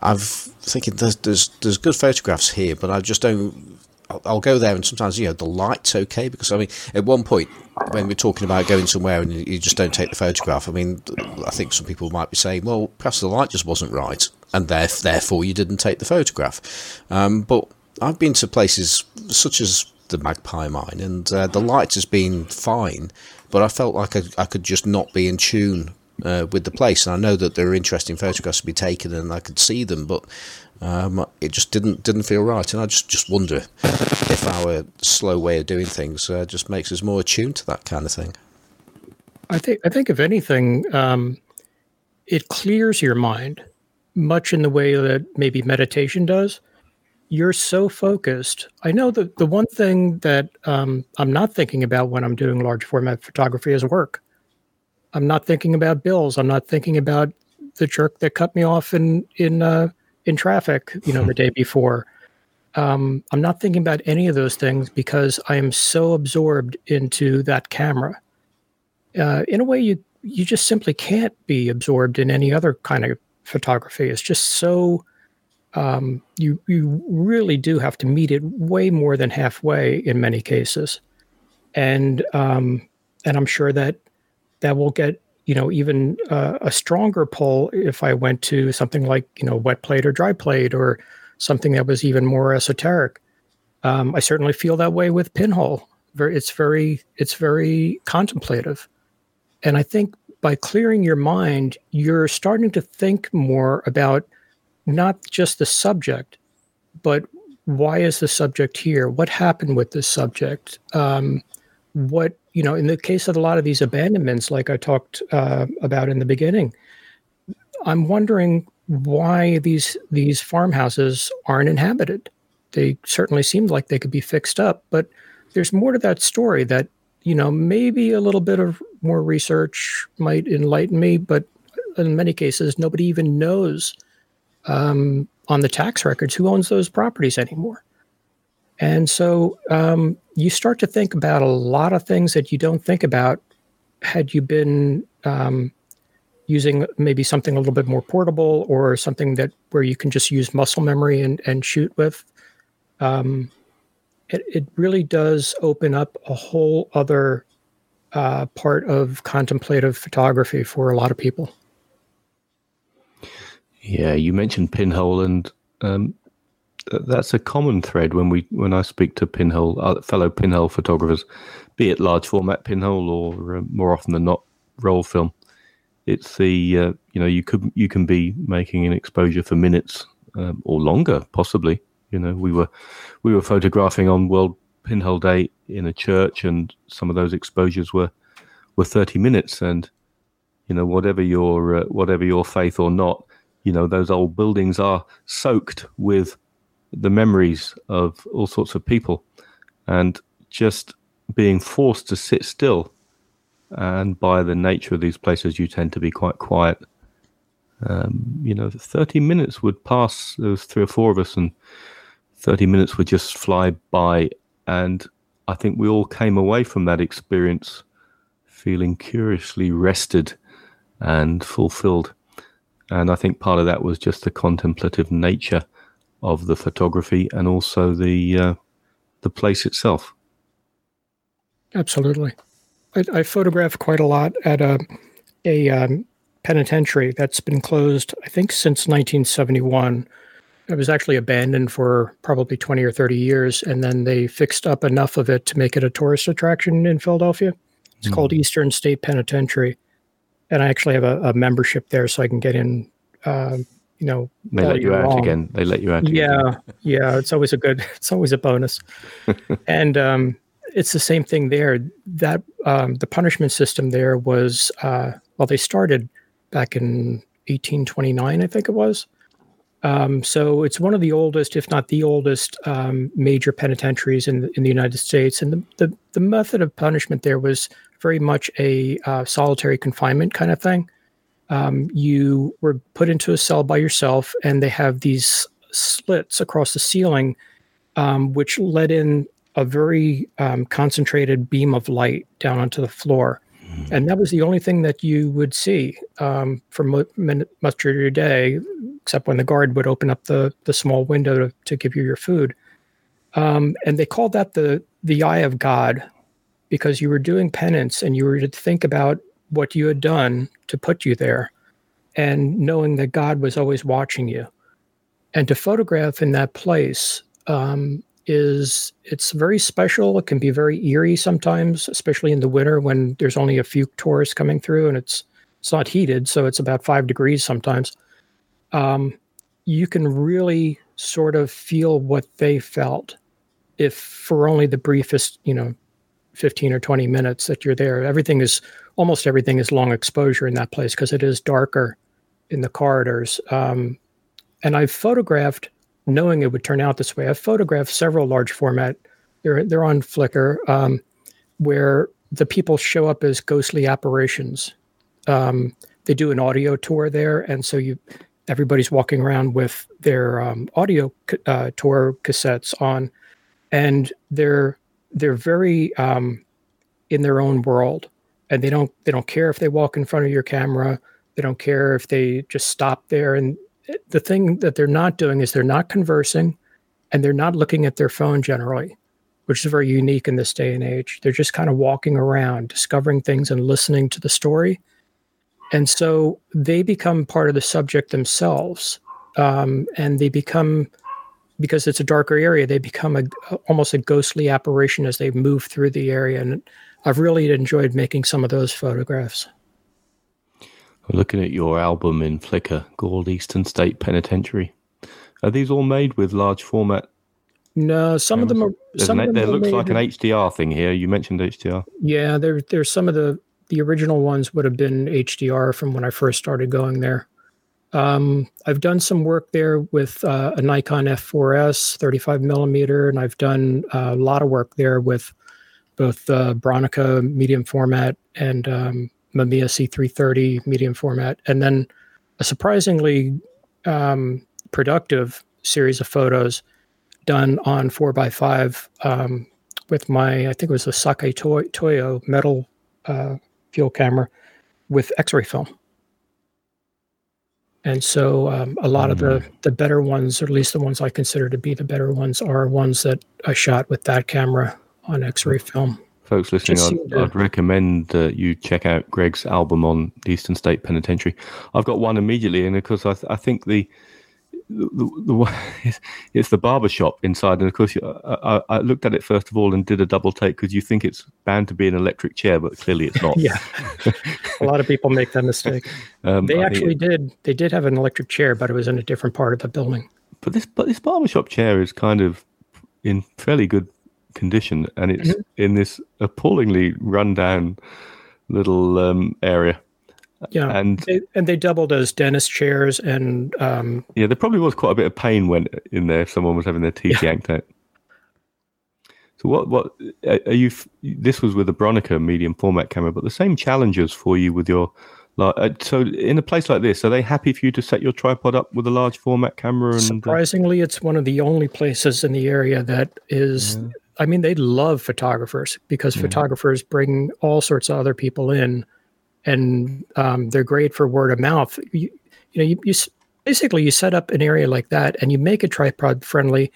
I've thinking there's there's there's good photographs here, but I just don't I'll, go there and sometimes you know the light's okay because I mean at one point when we're talking about going somewhere and you just don't take the photograph, I mean I think some people might be saying, well, perhaps the light just wasn't right and therefore you didn't take the photograph. Um, but I've been to places such as the Magpie Mine and uh, the light has been fine, but I felt like I, I could just not be in tune uh, with the place. And I know that there are interesting photographs to be taken, and I could see them, but um, it just didn't didn't feel right, and I just, just wonder if our slow way of doing things uh, just makes us more attuned to that kind of thing. I think I think if anything, um, it clears your mind, much in the way that maybe meditation does. You're so focused. I know that the one thing that um, I'm not thinking about when I'm doing large format photography is work. I'm not thinking about bills. I'm not thinking about the jerk that cut me off in in uh, in traffic, you know, the day before. Um, I'm not thinking about any of those things because I am so absorbed into that camera. Uh, in a way, you you just simply can't be absorbed in any other kind of photography. It's just so um, you you really do have to meet it way more than halfway in many cases, and um, and I'm sure that that will get you know, even uh, a stronger pull if I went to something like, you know, wet plate or dry plate or something that was even more esoteric. Um, I certainly feel that way with pinhole. It's very, it's very contemplative, and I think by clearing your mind, you're starting to think more about not just the subject, but why is the subject here? What happened with this subject? Um, what you know in the case of a lot of these abandonments like i talked uh, about in the beginning i'm wondering why these these farmhouses aren't inhabited. They certainly seem like they could be fixed up but there's more to that story that you know maybe a little bit of more research might enlighten me but in many cases nobody even knows um, on the tax records who owns those properties anymore and so um, you start to think about a lot of things that you don't think about had you been um, using maybe something a little bit more portable or something that where you can just use muscle memory and, and shoot with. Um, it, it really does open up a whole other uh, part of contemplative photography for a lot of people. Yeah, you mentioned Pinhole, and um, that's a common thread when we when I speak to pinhole uh, fellow pinhole photographers, be it large format pinhole or uh, more often than not roll film. It's the uh, you know you could you can be making an exposure for minutes um, or longer possibly. You know we were we were photographing on World Pinhole Day in a church, and some of those exposures were were thirty minutes. And you know whatever your uh, whatever your faith or not, you know those old buildings are soaked with the memories of all sorts of people and just being forced to sit still. And by the nature of these places, you tend to be quite quiet. Um, you know, 30 minutes would pass. There was three or four of us, and 30 minutes would just fly by. And I think we all came away from that experience feeling curiously rested and fulfilled. And I think part of that was just the contemplative nature of the photography and also the uh, the place itself. Absolutely, I, I photograph quite a lot at a a um, penitentiary that's been closed, I think, since 1971. It was actually abandoned for probably 20 or 30 years, and then they fixed up enough of it to make it a tourist attraction in Philadelphia. It's mm. called Eastern State Penitentiary, and I actually have a, a membership there, so I can get in. Uh, you know, they let you out again. They let you out. Yeah, yeah. It's always a good. (laughs) It's always a bonus, (laughs) and um, it's the same thing there. That um, the punishment system there was uh, well, they started back in 1829, I think it was. Um, so it's one of the oldest, if not the oldest, um, major penitentiaries in the, in the United States. And the, the, the method of punishment there was very much a uh, solitary confinement kind of thing. Um, you were put into a cell by yourself, and they have these slits across the ceiling, um, which let in a very um, concentrated beam of light down onto the floor. And that was the only thing that you would see um, for mo- much of your day, except when the guard would open up the, the small window to, to give you your food. Um, and they called that the, the eye of God because you were doing penance and you were to think about what you had done to put you there and knowing that God was always watching you. And to photograph in that place um, is it's very special. It can be very eerie sometimes, especially in the winter when there's only a few tourists coming through and it's it's not heated, so it's about five degrees sometimes. Um, you can really sort of feel what they felt if for only the briefest, you know, 15 or 20 minutes that you're there. Everything is almost everything is long exposure in that place because it is darker in the corridors. Um, and I've photographed knowing it would turn out this way. I've photographed several large format. They're they're on Flickr um, where the people show up as ghostly apparitions. Um, they do an audio tour there, and so you everybody's walking around with their um, audio uh, tour cassettes on, and they're they're very um, in their own world, and they don't they don't care if they walk in front of your camera. They don't care if they just stop there and the thing that they're not doing is they're not conversing and they're not looking at their phone generally, which is very unique in this day and age. They're just kind of walking around, discovering things and listening to the story. And so they become part of the subject themselves. Um, and they become, because it's a darker area, they become a, almost a ghostly apparition as they move through the area. And I've really enjoyed making some of those photographs. I'm Looking at your album in Flickr called Eastern State Penitentiary. Are these all made with large format? No, some cameras? of them are. Some an, of them there looks like an HDR thing here. You mentioned HDR. Yeah, there, there's some of the the original ones would have been HDR from when I first started going there. Um, I've done some work there with uh, a Nikon F4S 35 millimeter, and I've done uh, a lot of work there with both uh, Bronica medium format and um, Mamiya C330 medium format, and then a surprisingly um, productive series of photos done on 4x5 um, with my, I think it was a Sakae Toyo metal uh, field camera with x ray film. And so um, a lot mm-hmm. of the, mm-hmm. the better ones, or at least the ones I consider to be the better ones, are ones that I shot with that camera on x ray film folks listening, I'd, I'd, recommend that you check out Greg's album on the Eastern State Penitentiary. I've got one immediately, and of course, I, th- I think the the, the, the (laughs) it's the barber shop inside, and of course, I, I, looked at it first of all and did a double take because you think it's bound to be an electric chair, but clearly it's not. (laughs) yeah, a lot of people make that mistake. (laughs) Um, they actually it, did. They did have an electric chair, but it was in a different part of the building. But this, but this barbershop chair is kind of in fairly good condition, and it's mm-hmm. in this appallingly rundown little um, area. Yeah, and they, and they doubled as dentist chairs, and um, yeah, there probably was quite a bit of pain when in there if someone was having their teeth yeah. yanked out. So what what are you? This was with a Bronica medium format camera, but the same challenges for you with your. Uh, so in a place like this, are they happy for you to set your tripod up with a large format camera? And, uh, Surprisingly, it's one of the only places in the area that is yeah. I mean, they love photographers because mm-hmm. photographers bring all sorts of other people in, and um, they're great for word of mouth. You, you know, you, you, basically you set up an area like that and you make it tripod friendly,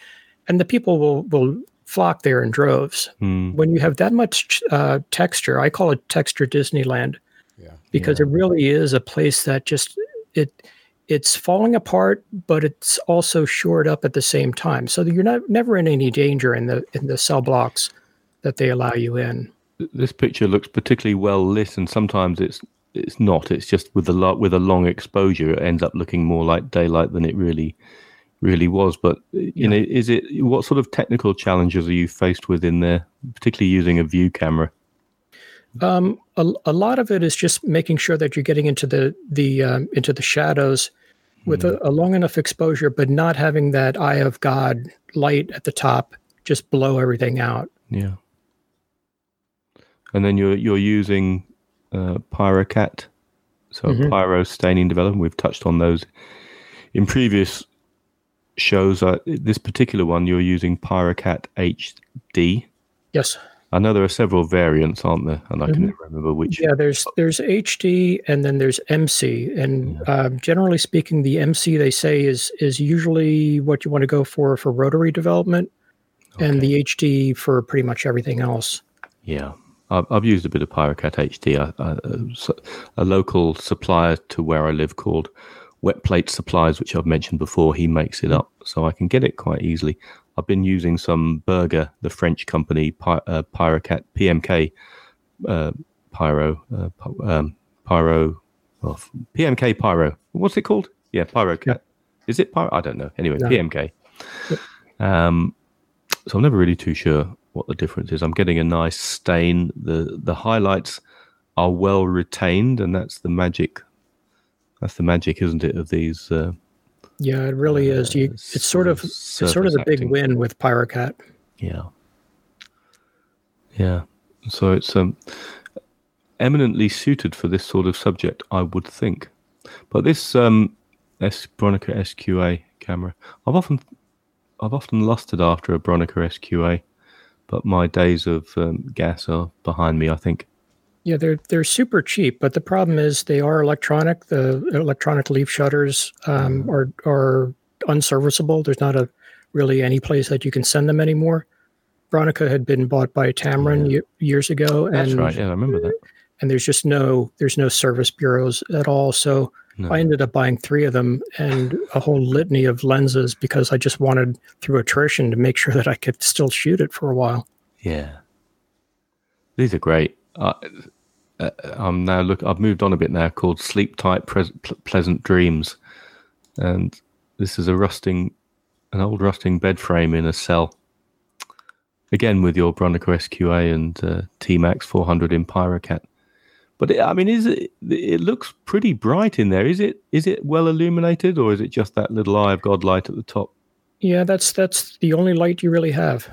and the people will will flock there in droves. Hmm. When you have that much uh, texture, I call it texture Disneyland Yeah. because it really is a place that just it it's falling apart, but it's also shored up at the same time. So you're not never in any danger in the in the cell blocks that they allow you in. This picture looks particularly well lit, and sometimes it's it's not. It's just with a lot with a long exposure, it ends up looking more like daylight than it really really was. But you know, is it what sort of technical challenges are you faced with in there, particularly using a view camera? Um, a, a lot of it is just making sure that you're getting into the the um, into the shadows with a, a long enough exposure, but not having that eye of God light at the top just blow everything out. Yeah. And then you're you're using uh, PyroCat, so Mhm. pyro staining development. We've touched on those in previous shows. Uh, this particular one, you're using PyroCat HD. Yes. I know there are several variants, aren't there? And I can Mhm. never remember which. Yeah, there's there's HD and then there's MC, and uh, generally speaking, the MC they say is is usually what you want to go for for rotary development, and the HD for pretty much everything else. Yeah, I've, I've used a bit of PyroCat HD. I, I, uh, a local supplier to where I live called Wet Plate Supplies, which I've mentioned before. He makes it up, so I can get it quite easily. I've been using some Bergger, the French company, Py, uh, PyroCat PMK uh, Pyro uh, Py- um, Pyro oh, PMK Pyro. What's it called? Yeah, PyroCat. Is it Pyro? I don't know. Anyway, No. PMK. Um, so I'm never really too sure what the difference is. I'm getting a nice stain. the The highlights are well retained, and that's the magic. That's the magic, isn't it, of these? Uh, Yeah, it really is. You, it's sort of it's sort of the big win with Pyrocat. Yeah. Yeah. So it's um, eminently suited for this sort of subject, I would think. But this um, S Bronica SQA camera, I've often, I've often lusted after a Bronica SQA, but my days of um, gas are behind me. I think. Yeah, they're they're super cheap, but the problem is they are electronic. The electronic leaf shutters um, are are unserviceable. There's not a really any place that you can send them anymore. Bronica had been bought by Tamron ye- years ago, and That's right. Yeah, I remember that. and there's just no there's no service bureaus at all. So No. I ended up buying three of them and a whole litany of lenses because I just wanted through attrition to make sure that I could still shoot it for a while. Yeah, these are great. Uh, uh, I'm now look. I've moved on a bit now. Called Sleep Tight Ple- Pleasant Dreams, and this is a rusting, an old rusting bed frame in a cell. Again with your Bronica SQA and uh, T Max 400 in PyroCat. But it, I mean, is it? It looks pretty bright in there. Is it? Is it well illuminated, or is it just that little eye of God light at the top? Yeah, that's that's the only light you really have.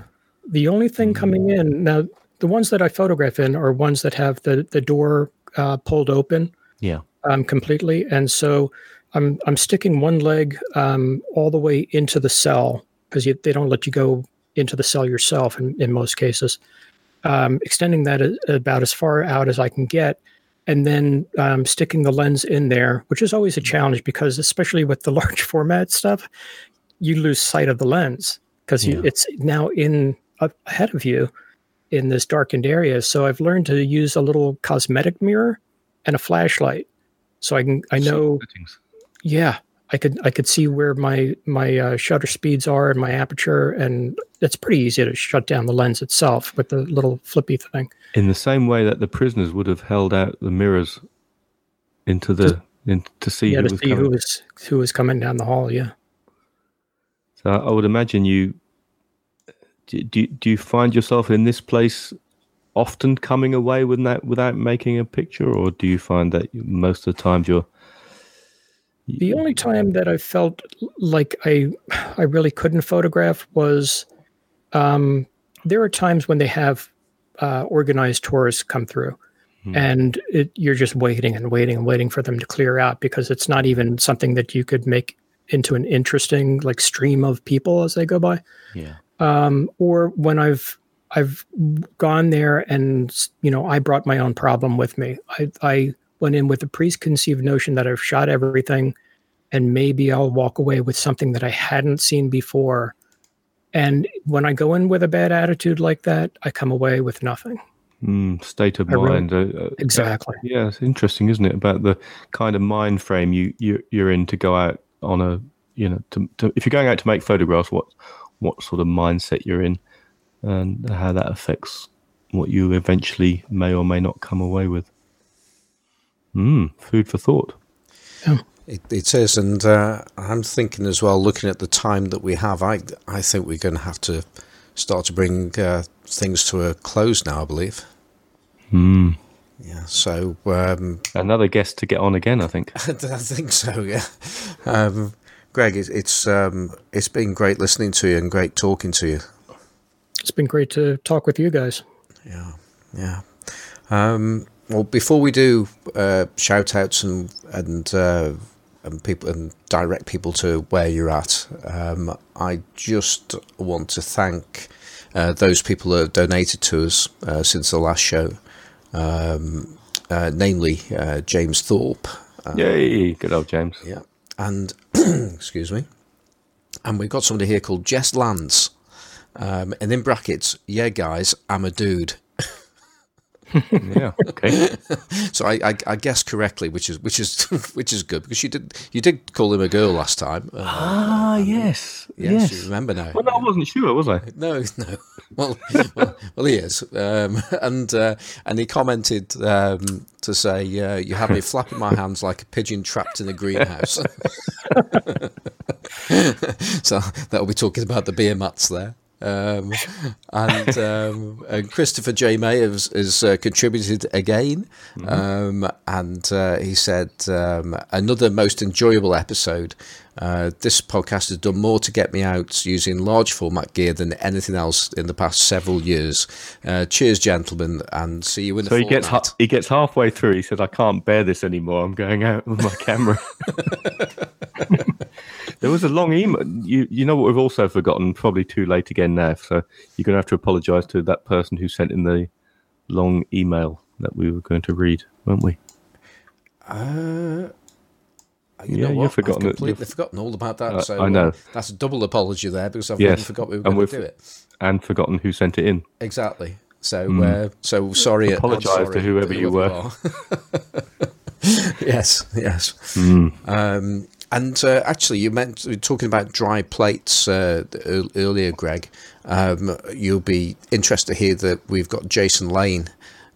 The only thing coming in now, the ones that I photograph in are ones that have the the door uh, pulled open Yeah. um, completely, and so I'm I'm sticking one leg um, all the way into the cell because they don't let you go into the cell yourself in, in most cases. Um, extending that about as far out as I can get, and then um, sticking the lens in there, which is always a challenge because especially with the (laughs) large format stuff, you lose sight of the lens because Yeah. it's now in up ahead of you in this darkened area. So I've learned to use a little cosmetic mirror and a flashlight, so I can I know yeah I could I could see where my my uh, shutter speeds are and my aperture, and it's pretty easy to shut down the lens itself with the little flippy thing. in the same way that the prisoners would have held out the mirrors into the in, to see yeah, who to was see coming. who was who was coming down the hall. Yeah. So I would imagine you do, do. Do you find yourself in this place often coming away with that without making a picture, or do you find that most of the times you're The only time that I felt like I I really couldn't photograph was um, there are times when they have uh, organized tours come through, and it, you're just waiting and waiting and waiting for them to clear out because it's not even something that you could make into an interesting like stream of people as they go by. yeah Um, or when I've I've gone there and you know I brought my own problem with me. I I went in with a preconceived notion that I've shot everything, and maybe I'll walk away with something that I hadn't seen before. And when I go in with a bad attitude like that, I come away with nothing. Mm, state of I mind. uh, uh, Exactly. Yeah, it's interesting, isn't it, about the kind of mind frame you, you you're in to go out on a you know to, to if you're going out to make photographs, what what sort of mindset you're in, and how that affects what you eventually may or may not come away with. Hmm, food for thought. It, it is, and uh, I'm thinking as well. Looking at the time that we have, I I think we're going to have to start to bring uh, things to a close now. I believe. Hmm. Yeah. So um, Another guest to get on again, I think. (laughs) I think so. Yeah. Um, Greg, it, it's um, it's been great listening to you and great talking to you. It's been great to talk with you guys. Yeah, yeah. Um, well, before we do uh, shout outs and and uh, and people and direct people to where you're at, um, I just want to thank uh, those people that have donated to us uh, since the last show, um, uh, namely uh, James Thorpe. Yay, good old James. yeah, and (clears throat) excuse me, and we've got somebody here called Jess Lands, um, and in brackets, yeah, guys, I'm a dude. Yeah, (laughs) okay. So I, I, I guessed correctly, which is which is (laughs) which is good because you did you did call him a girl last time. Uh, ah, yes, yes, yes. you remember now. Well, I wasn't sure, was I? No, (laughs) no. Well, well, well, he is, um, and uh, and he commented um, to say, uh, "You have me flapping my hands like a pigeon trapped in a greenhouse." so that'll be talking about the beer mats there. Um, and, um, and Christopher J. May has, has uh, contributed again, um, and uh, he said um, another most enjoyable episode. Uh, this podcast has done more to get me out using large format gear than anything else in the past several years. Uh, cheers, gentlemen, and see you in the So he gets ha- he gets halfway through. He said, "I can't bear this anymore. I'm going out with my (laughs) camera." (laughs) there was a long email. You you know what we've also forgotten? Probably too late again now. So you're going to have to apologise to that person who sent in the long email that we were going to read, weren't we? Uh, you Yeah, know you've forgotten I've completely forgotten all about that. Uh, so I know. uh, that's a double apology there because I've Yes, really forgot we were going to do it. And forgotten who sent it in. Exactly. So, uh, so sorry. Apologise to sorry whoever you were. (laughs) yes, yes. Hmm. Um, and uh, actually, you meant talking about dry plates uh, earlier, Greg. Um, you'll be interested to hear that we've got Jason Lane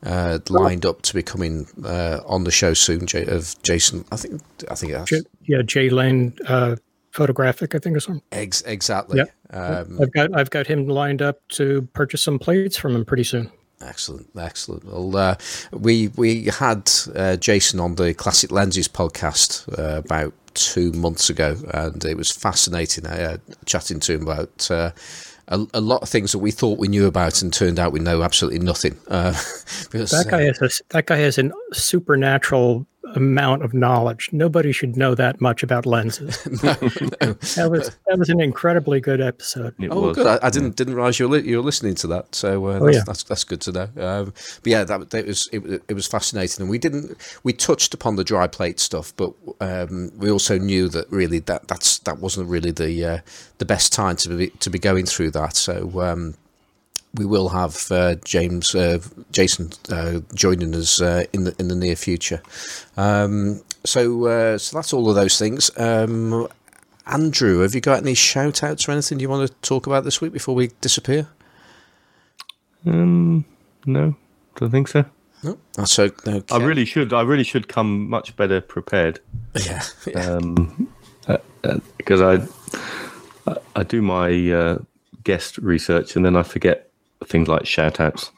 uh, lined up to be coming uh, on the show soon. J- of Jason, I think, I think that's J- yeah, Jay Lane uh, photographic, I think, or something. ex- exactly. Yep. Um, I've got I've got him lined up to purchase some plates from him pretty soon. Excellent, excellent. Well, uh, we we had uh, Jason on the Classic Lenses podcast uh, about two months ago, and it was fascinating uh, chatting to him about uh, a, a lot of things that we thought we knew about, and turned out we know absolutely nothing. Uh, (laughs) because, That guy has a, that guy has a supernatural amount of knowledge. Nobody should know that much about lenses. (laughs) That was that was an incredibly good episode. It Oh, was. good! I, I didn't didn't realize you were li- you were listening to that. So uh, Oh, that's, yeah. that's that's good to know. Um, but yeah, that, that was it, was- it was fascinating, and we didn't we touched upon the dry plate stuff, but um, we also knew that really that that's that wasn't really the uh, the best time to be to be going through that. So. Um, we will have uh, James, uh, Jason uh, joining us uh, in the in the near future. Um, so, uh, so that's all of those things. Um, Andrew, have you got any shout outs or anything you want to talk about this week before we disappear? Um, no, don't think so. No, that's okay. I really should. I really should come much better prepared. (laughs) yeah, yeah. um, uh, uh, because I, I I do my uh, guest research and then I forget things like shout outs.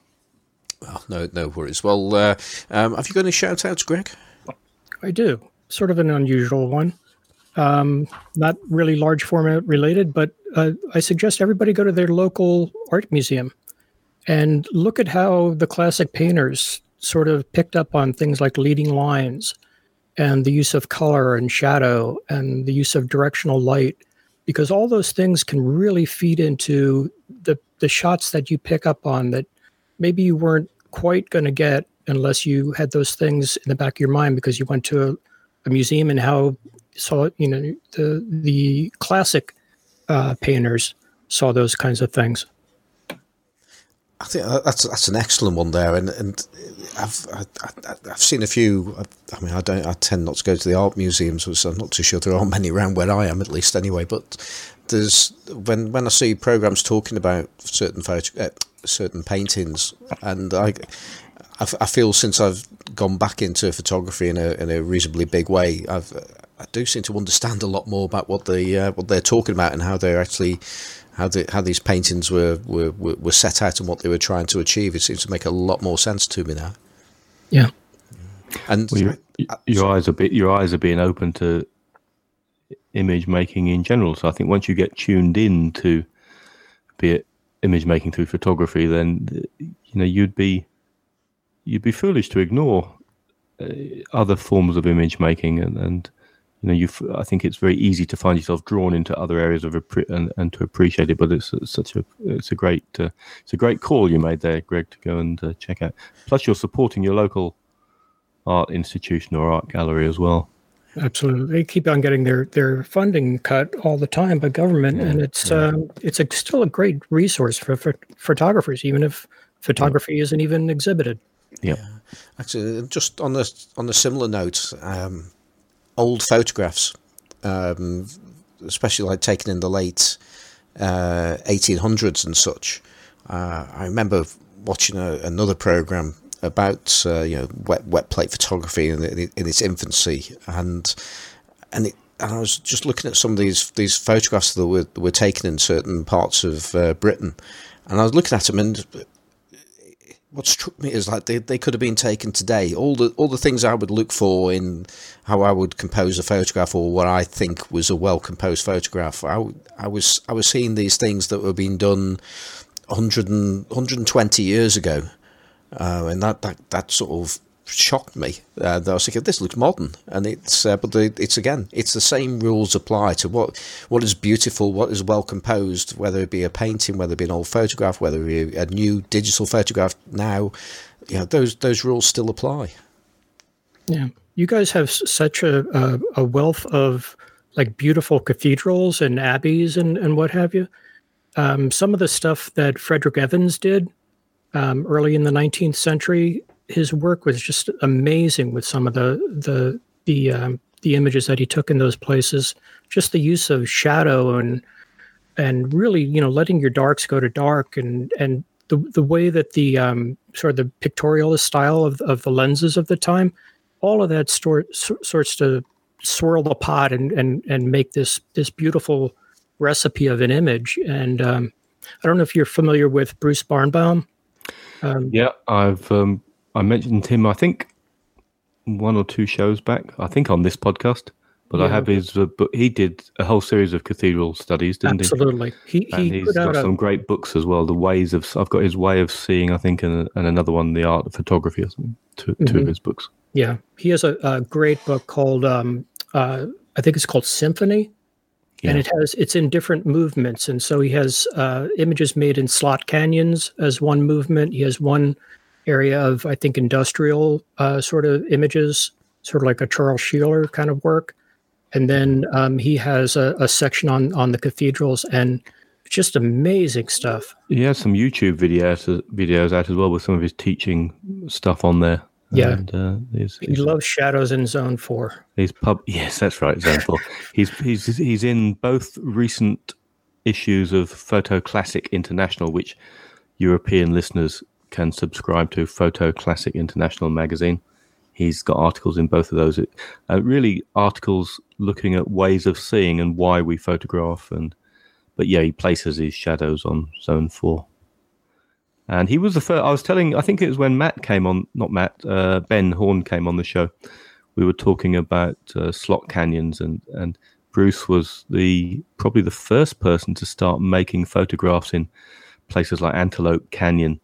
Well, no, no worries. Well, uh, um, have you got any shout outs, Greg? I do. Sort of an unusual one. Um, not really large format related, but uh, I suggest everybody go to their local art museum and look at how the classic painters sort of picked up on things like leading lines and the use of color and shadow and the use of directional light because all those things can really feed into the the shots that you pick up on that maybe you weren't quite going to get unless you had those things in the back of your mind because you went to a, a museum and how saw you know the the classic uh, painters saw those kinds of things. I think that's that's an excellent one there, and and I've I, have seen a few. I mean, I don't. I tend not to go to the art museums, so I'm not too sure there are many around where I am, at least anyway. But there's when when I see programs talking about certain photo, uh, certain paintings, and I, I, I feel since I've gone back into photography in a in a reasonably big way, I've I do seem to understand a lot more about what they uh, what they're talking about and how they're actually how the, how these paintings were, were were set out and what they were trying to achieve. It seems to make a lot more sense to me now. Yeah, and well, your, your eyes are bit your eyes are being open to image making in general. So I think once you get tuned in to be it image making through photography, then you know you'd be you'd be foolish to ignore uh, other forms of image making and, and you know, you I think it's very easy to find yourself drawn into other areas of and, and to appreciate it. But it's, it's such a it's a great uh, it's a great call you made there, Greg, to go and uh, check out. Plus, you're supporting your local art institution or art gallery as well. Absolutely, they keep on getting their their funding cut all the time by government, yeah, and it's yeah. um, it's a, still a great resource for, for photographers, even if photography yeah. isn't even exhibited. Yeah. Actually, just on the on a similar note, um, old photographs, um, especially like taken in the late uh, 1800s and such. Uh, I remember watching a, another program about uh, you know wet wet plate photography in, in its infancy, and and it, and I was just looking at some of these these photographs that were were taken in certain parts of uh, Britain, and I was looking at them and what struck me is like they, they could have been taken today. All the all the things I would look for in how I would compose a photograph or what I think was a well composed photograph. I, I was I was seeing these things that were being done 100 and, 120 years ago, uh, and that, that that sort of shocked me. Uh, I was thinking, this looks modern, and it's uh, but the, it's again, it's the same rules apply to what what is beautiful, what is well composed, whether it be a painting, whether it be an old photograph, whether it be a new digital photograph. Now, you know, those those rules still apply. Yeah, you guys have such a a, a wealth of like beautiful cathedrals and abbeys and and what have you. Um, some of the stuff that Frederick Evans did um, early in the 19th century his work was just amazing with some of the the the um, the images that he took in those places. Just the use of shadow and and really, you know, letting your darks go to dark and and the the way that the um, sort of the pictorialist style of of the lenses of the time, all of that sort sorts to swirl the pot and and and make this this beautiful recipe of an image. And um, I don't know if you're familiar with Bruce Barnbaum. Um, yeah, I've um, I mentioned him, I think, one or two shows back. I think on this podcast. But yeah. I have his uh, book. He did a whole series of cathedral studies, didn't Absolutely. he? Absolutely. He, he he's got some a... great books as well. The ways of I've got his way of seeing, I think, and, and another one, the art of photography, or something. 2 mm-hmm. two of his books. Yeah, he has a, a great book called um, uh, I think it's called Symphony, yeah. and it has it's in different movements, and so he has uh, images made in slot canyons as one movement. He has one area of I think industrial uh, sort of images, sort of like a Charles Sheeler kind of work. And then um, he has a, a, section on on the cathedrals and just amazing stuff. He has some YouTube videos videos out as well with some of his teaching stuff on there. Yeah, and, uh, he's, he he's, loves shadows in Zone Four. He's pub. Yes, that's right, Zone Four. (laughs) he's he's he's in both recent issues of Photo Classic International, which European listeners can subscribe to Photo Classic International magazine. He's got articles in both of those. Uh, really, articles looking at ways of seeing and why we photograph. And but yeah, he places his shadows on Zone Four. And he was the first. I was telling. I think it was when Matt came on. Not Matt. Uh, ben Horne came on the show. We were talking about uh, slot canyons, and and Bruce was the probably the first person to start making photographs in places like Antelope Canyon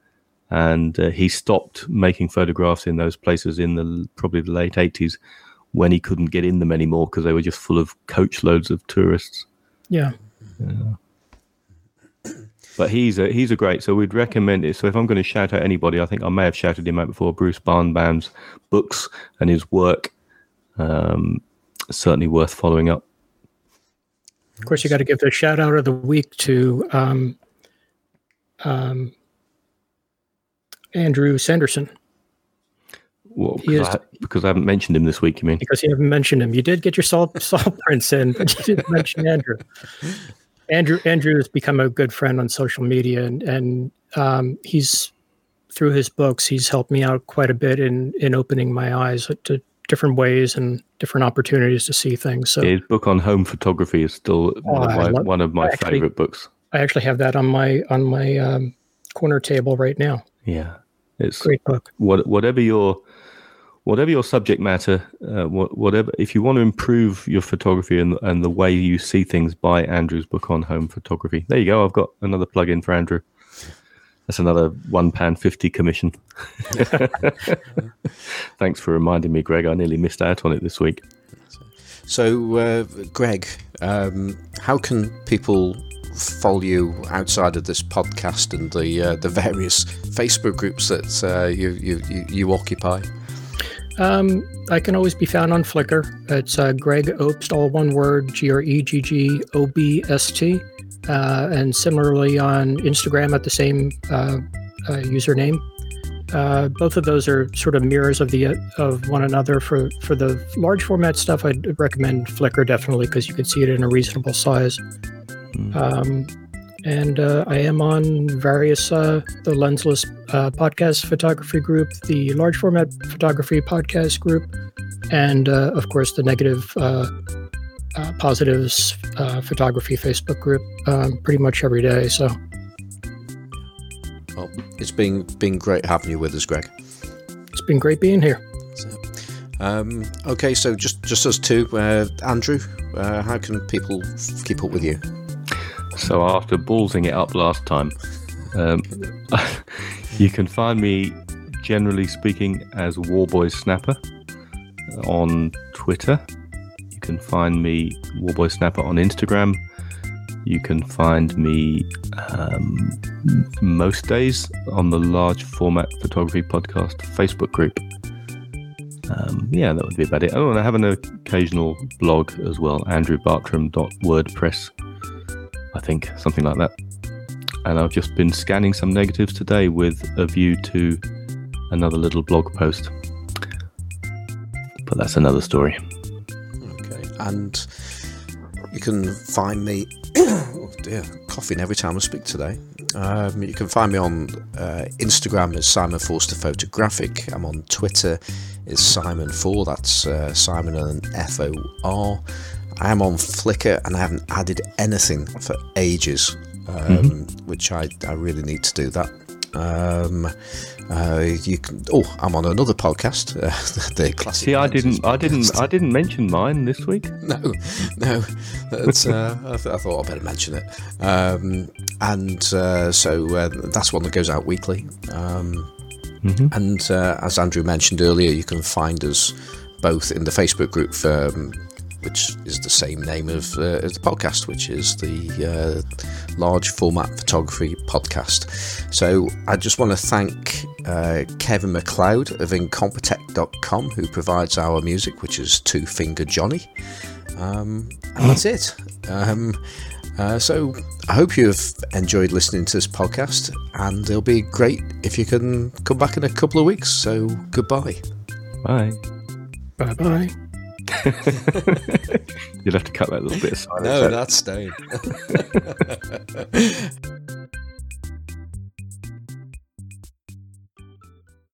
and uh, he stopped making photographs in those places in the probably the late 80s when he couldn't get in them anymore because they were just full of coach loads of tourists yeah, yeah. But he's a he's a great so we'd recommend it so if i'm going to shout out anybody i think i may have shouted him out before bruce barnbaum's books and his work um, certainly worth following up. Of course, you got to give the shout out of the week to um, um, Andrew Sanderson. Well, because, I, because I haven't mentioned him this week, you mean? Because you haven't mentioned him. You did get your salt salt prints in, but you didn't mention Andrew. Andrew Andrew has become a good friend on social media, and and um, he's through his books, he's helped me out quite a bit in in opening my eyes to different ways and different opportunities to see things. So his book on home photography is still oh, one, of my, love, one of my actually, favorite books. I actually have that on my on my um, corner table right now. Yeah, it's great book. What, whatever your whatever your subject matter, uh, whatever if you want to improve your photography and and the way you see things, buy Andrew's book on home photography. There you go. I've got another plug in for Andrew. That's another one pound fifty commission. (laughs) Thanks for reminding me, Greg. I nearly missed out on it this week. So, uh, Greg, um, how can people follow you outside of this podcast and the uh, the various Facebook groups that uh, you, you you occupy? Um, I can always be found on Flickr. It's uh, Gregg Obst, all one word, G R E G G O B S T uh, and similarly on Instagram at the same uh, uh, username. Uh, both of those are sort of mirrors of the of one another. For for the large format stuff, I'd recommend Flickr definitely because you can see it in a reasonable size. Mm. Um, and uh, I am on various uh, the lensless podcast photography group, the large format photography podcast group, and of course the negative uh, positives uh, photography Facebook group um, pretty much every day. So, well, it's been been great having you with us, Greg. It's been great being here. So, um, okay, so just just us two, uh, Andrew. Uh, how can people keep up with you? So after ballsing it up last time, um, (laughs) you can find me generally speaking as Warboy Snapper on Twitter You can find me, Warboy Snapper, on Instagram. You can find me um, most days on the Large Format Photography Podcast Facebook group. Um, yeah, that would be about it. Oh, and I have an occasional blog as well, andrewbartram.wordpress, I think, something like that. And I've just been scanning some negatives today with a view to another little blog post. But that's another story Okay. and you can find me. (coughs) oh dear, coughing every time I speak today. Um, you can find me on uh, Instagram as Simon Forster Photographic. I'm on Twitter is Simon Four. That's uh, Simon and F O R. I am on Flickr and I haven't added anything for ages, um, mm-hmm. which I, I really need to do that. Um, uh, you can. Oh, I'm on another podcast. Uh, (laughs) the classic. See, I didn't. Podcast. I didn't. I didn't mention mine this week. (laughs) No, no. Uh, I, th- I, thought I'd better mention it. Um, and uh, so uh, that's one that goes out weekly. Um, mm-hmm. And uh, as Andrew mentioned earlier, you can find us both in the Facebook group for um, which is the same name of uh, as the podcast, which is the uh, Large Format Photography Podcast. So I just want to thank uh, Kevin MacLeod of Incompetech.com, who provides our music, which is Two Finger Johnny. Um, and that's it. Um, uh, so I hope you've enjoyed listening to this podcast, and it'll be great if you can come back in a couple of weeks. So goodbye. Bye. Bye bye. (laughs) You'll have to cut that little bit of silence. No, out. that's staying. (laughs)